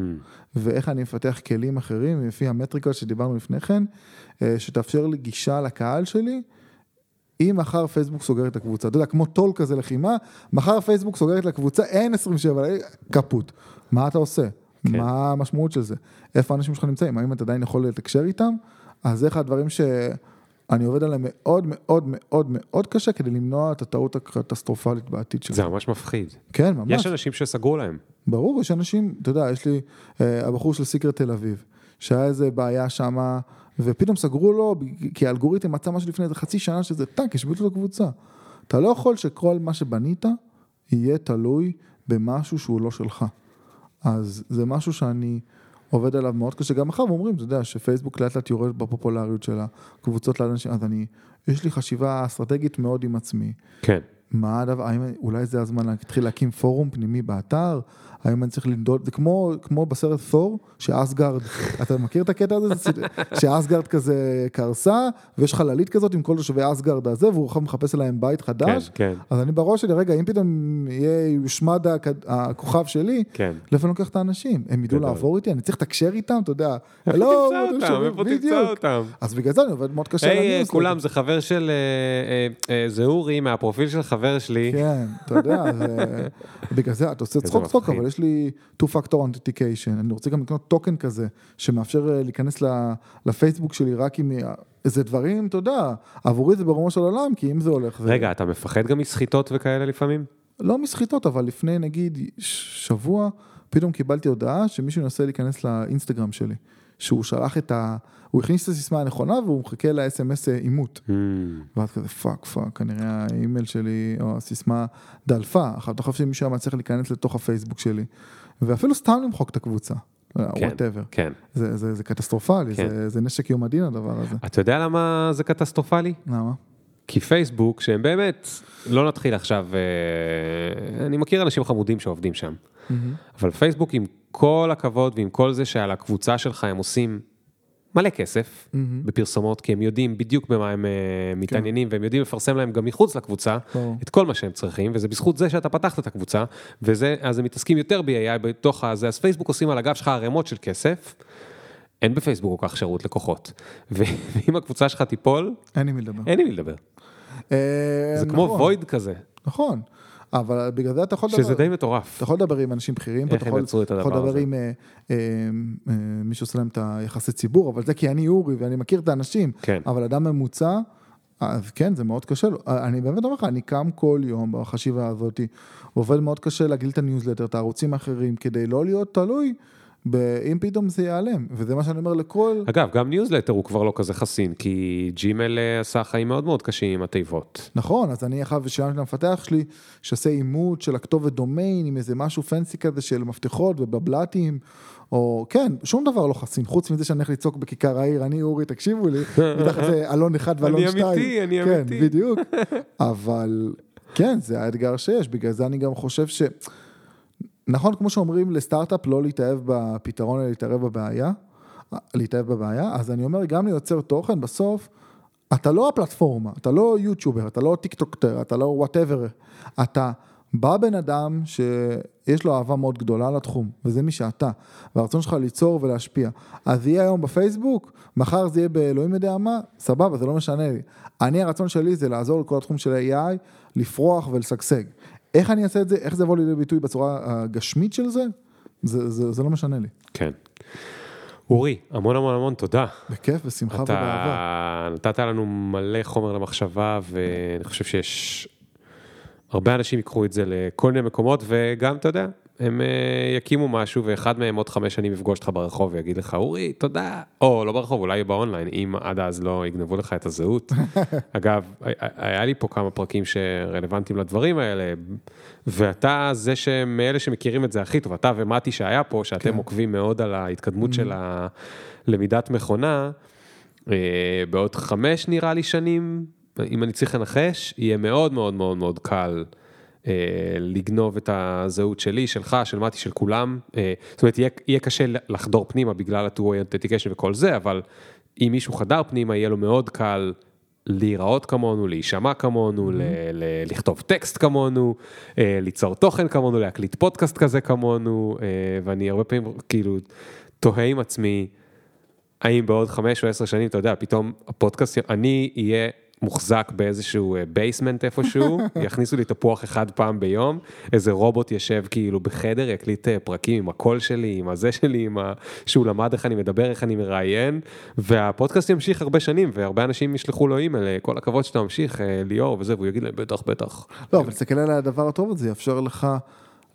ואיך אני מפתח כלים אחרים, לפי המטריקה שדיברנו לפני כן, אה, שתאפשר לי גישה לקהל שלי. אם מחר פייסבוק סוגר את הקבוצה, אתה יודע, כמו טול כזה לחימה, מחר פייסבוק סוגר את הקבוצה, אין 27, קפוט. מה אתה עושה? כן. מה המשמעות של זה? איפה האנשים שלך נמצאים? האם אתה עדיין יכול לתקשר איתם? אז זה אחד הדברים שאני עובד עליהם מאוד מאוד מאוד מאוד קשה כדי למנוע את הטעות הקטסטרופלית בעתיד שלי. זה ממש מפחיד. כן, ממש. יש אנשים שסגרו להם. ברור, יש אנשים, אתה יודע, יש לי, אה, הבחור של סיקרט תל אביב, שהיה איזה בעיה שמה, ופתאום סגרו לו, כי האלגוריתם מצא משהו לפני איזה חצי שנה שזה טאק, השביתו לו קבוצה. אתה לא יכול שכל מה שבנית יהיה תלוי במשהו שהוא לא שלך. אז זה משהו שאני עובד עליו מאוד קשה. גם מחר אומרים, אתה יודע, שפייסבוק לאט לאט יורד בפופולריות של הקבוצות לאנשים, אז אני, יש לי חשיבה אסטרטגית מאוד עם עצמי. כן. מה הדבר, האם אולי זה הזמן להתחיל להקים פורום פנימי באתר? האם אני צריך לנדוד, זה כמו, כמו בסרט תור, שאסגרד, אתה מכיר את הקטע הזה? זה שאסגרד כזה קרסה, ויש חללית כזאת עם כל תושבי אסגרד הזה, והוא עכשיו מחפש להם בית כן, חדש. כן, אז אני בראש שלי, רגע, אם פתאום יהיה, יושמד הכ- הכוכב שלי, כן. לאיפה אני לוקח את האנשים? הם ידעו. לעבור איתי? אני צריך לתקשר איתם, אתה יודע. איפה "הלו, תמצא אותם? שומעים?" איפה תמצא. אותם? אז בגלל זה אני עובד מאוד קשה. היי, הניוזלטר. כולם, זה חבר של... אה, אה, אה, זה אורי מהפרופיל שלך חבר שלי. כן, אתה יודע, זה- בגלל זה אתה עושה צחוק צחוק. אבל יש לי two-factor authentication, אני רוצה גם לקנות token כזה, שמאפשר אה, להיכנס לפייסבוק שלי רק עם אה, איזה דברים, אתה יודע, עבורי זה ברומו של עולם, כי אם זה הולך, רגע, אתה מפחד גם מסחיטות וכאלה לפעמים? לא מסחיטות, אבל לפני נגיד שבוע, פתאום קיבלתי הודעה שמישהו ינסה להיכנס לאינסטגרם שלי, שהוא שלח את ה... הוא הכניס את הסיסמה הנכונה והוא מחכה ל-SMS אימות. Hmm, ואז כזה fuck fuck, כנראה האימייל שלי או הסיסמה דלפה, אתה חושב שמישהו היה מצליח להיכנס לתוך הפייסבוק שלי, ואפילו סתם למחוק את הקבוצה, כן, whatever. כן. זה, זה, זה קטסטרופלי, כן. זה, זה נשק יום הדין הדבר הזה. אתה יודע למה זה קטסטרופלי? למה? כי פייסבוק, שהם באמת, לא נתחיל עכשיו, אה, אני מכיר אנשים חמודים שעובדים שם, אבל פייסבוק עם כל הכבוד ועם כל זה שעל הקבוצה שלך הם עושים מלא כסף בפרסומות, כי הם יודעים בדיוק במה הם אה, מתעניינים, והם יודעים לפרסם להם גם מחוץ לקבוצה ברור. את כל מה שהם צריכים, וזה בזכות זה שאתה פתחת את הקבוצה, וזה, אז הם מתעסקים יותר ב-AI בתוך הזה, אז פייסבוק עושים על הגב שלך ערימות של כסף. אין בפייסבוק כל כך שירות לקוחות, ואם הקבוצה שלך תיפול, אין עם מי לדבר. אין עם מי לדבר. אה, זה כמו נכון, וויד כזה, נכון, אבל בגלל זה אתה יכול שזה לדבר, די מטורף. אתה יכול לדבר עם אנשים בכירים, איך אתה הם יכול, יצרו את אתה יכול לדבר? עם אה, אה, אה, מי שעושה להם את היחסי ציבור, אבל זה כי אני אורי ואני מכיר את האנשים, כן. אבל אדם ממוצע, אז כן, זה מאוד קשה לו. אני באמת אומר לך, אני קם כל יום בחשיבה הזאת, עובד מאוד קשה להגדיל את הניוזלטר, את הערוצים האחרים, כדי לא להיות תלוי, אם פתאום זה ייעלם, וזה מה שאני אומר לכל... אגב, גם ניוזלטר הוא כבר לא כזה חסין, כי ג'ימל אה, עשה חיים מאוד מאוד קשים עם התיבות. נכון, אז אני אחר ושילמתי למפתח שלי, שעושה אימות של הכתובת דומיין עם איזה משהו fancy כזה של מפתחות ובבלטים, או כן, שום דבר לא חסין, חוץ מזה שאני הולך לצעוק בכיכר העיר, אני אורי, תקשיבו לי, מתחת זה אלון אחד ואלון אני שתיים. אמיתי, אני כן, אמיתי. בדיוק. אבל כן, זה האתגר שיש, בגלל זה אני גם חושב ש... נכון, כמו שאומרים לסטארט-אפ לא להתאהב בפתרון, אלא להתאהב בבעיה, להתאהב בבעיה, אז אני אומר, גם ליוצר תוכן, בסוף, אתה לא הפלטפורמה, אתה לא יוטיובר, אתה לא טיק טוקטר, אתה לא whatever, אתה בא בן אדם שיש לו אהבה מאוד גדולה לתחום, וזה מי שאתה, והרצון שלך ליצור ולהשפיע. אז יהיה היום בפייסבוק, מחר זה יהיה באלוהים יודע מה, סבבה, זה לא משנה לי. אני, הרצון שלי זה לעזור לכל התחום של AI, לפרוח ולשגשג. איך אני אעשה את זה, איך זה יבוא לידי ביטוי בצורה הגשמית של זה, זה, זה, זה לא משנה לי. כן. אורי, המון המון המון תודה. בכיף, בשמחה ובאהבה. אתה נתת לנו מלא חומר למחשבה, ואני חושב שיש הרבה אנשים ייקחו את זה לכל מיני מקומות, וגם, אתה יודע, הם אה, יקימו משהו, ואחד מהם עוד חמש שנים יפגוש אותך ברחוב ויגיד לך, אורי, תודה. או לא ברחוב, אולי באונליין, אם עד אז לא יגנבו לך את הזהות. אגב, היה- לי פה כמה פרקים שרלוונטיים לדברים האלה, ואתה זה שמאלה שמכירים את זה הכי טוב, אתה ומתי שהיה פה, שאתם כן. עוקבים מאוד על ההתקדמות של הלמידת מכונה, אה, בעוד חמש נראה לי שנים, אם אני צריך לנחש, יהיה מאוד מאוד מאוד מאוד קל. אה, לגנוב את הזהות שלי, שלך, של מתי, של כולם. אה, זאת אומרת, יהיה, יהיה קשה לחדור פנימה בגלל ה-2-way authentication וכל זה, אבל אם מישהו חדר פנימה, יהיה לו מאוד קל להיראות כמונו, להישמע כמונו, ל- ל- לכתוב טקסט כמונו, אה, ליצור תוכן כמונו, להקליט פודקאסט כזה כמונו, אה, ואני הרבה פעמים כאילו תוהה עם עצמי, האם בעוד חמש או עשר שנים, אתה יודע, פתאום הפודקאסט, אני אהיה מוחזק באיזשהו basement איפשהו, יכניסו לי תפוח אחד פעם ביום, איזה רובוט יושב כאילו בחדר, יקליט אה, פרקים עם הקול שלי, עם הזה שלי, עם ה... שהוא למד איך אני מדבר, איך אני מראיין, והפודקאסט ימשיך הרבה שנים, והרבה אנשים ישלחו לו אימייל, אה, כל הכבוד שאתה ממשיך, אה, ליאור וזה, והוא יגיד להם, בטח, בטח. לא, אבל תסתכל על הדבר הטוב הזה, יאפשר לך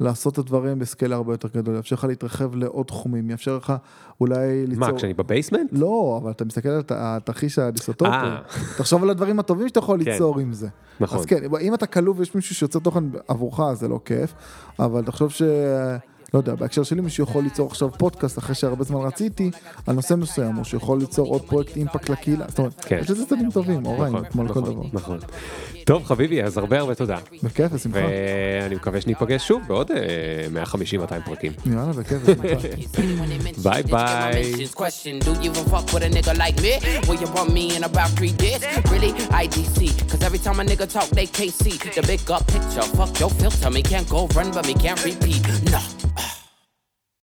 לעשות את הדברים ב scale הרבה יותר גדול, יאפשר לך להתרחב לעוד תחומים, יאפשר לך אולי ליצור... מה, כשאני ב basement? לא, אבל אתה מסתכל על הת- התרחיש הדיסטופי, אה. תחשוב על הדברים הטובים שאתה יכול כן. ליצור עם זה. נכון. אז כן, אם אתה כלוא ויש מישהו שיוצר תוכן עבורך, זה לא כיף, אבל תחשוב ש... לא יודע, בהקשר שלי מישהו יכול ליצור עכשיו פודקאסט אחרי שהרבה זמן רציתי על נושא מסוים, או שיכול ליצור עוד פרויקט אימפקט לקהילה, זאת אומרת, כן. יש לזה צדדים טובים, או רעים, נכון, כמו לכל נכון, דבר. נכון. טוב, חביבי, אז הרבה הרבה תודה. בכיף, בשמחה. ואני מקווה שניפגש שוב בעוד אה, 150-200 פרקים. יאללה, בכיף, בשמחה. Bye bye. Question, do you even fuck with a nigga like me? Will you run me in about three days? Really? IDC. Cause every time a nigga talk, they KC. The big up picture, fuck your filter. Me can't go run, but me can't repeat. Nah.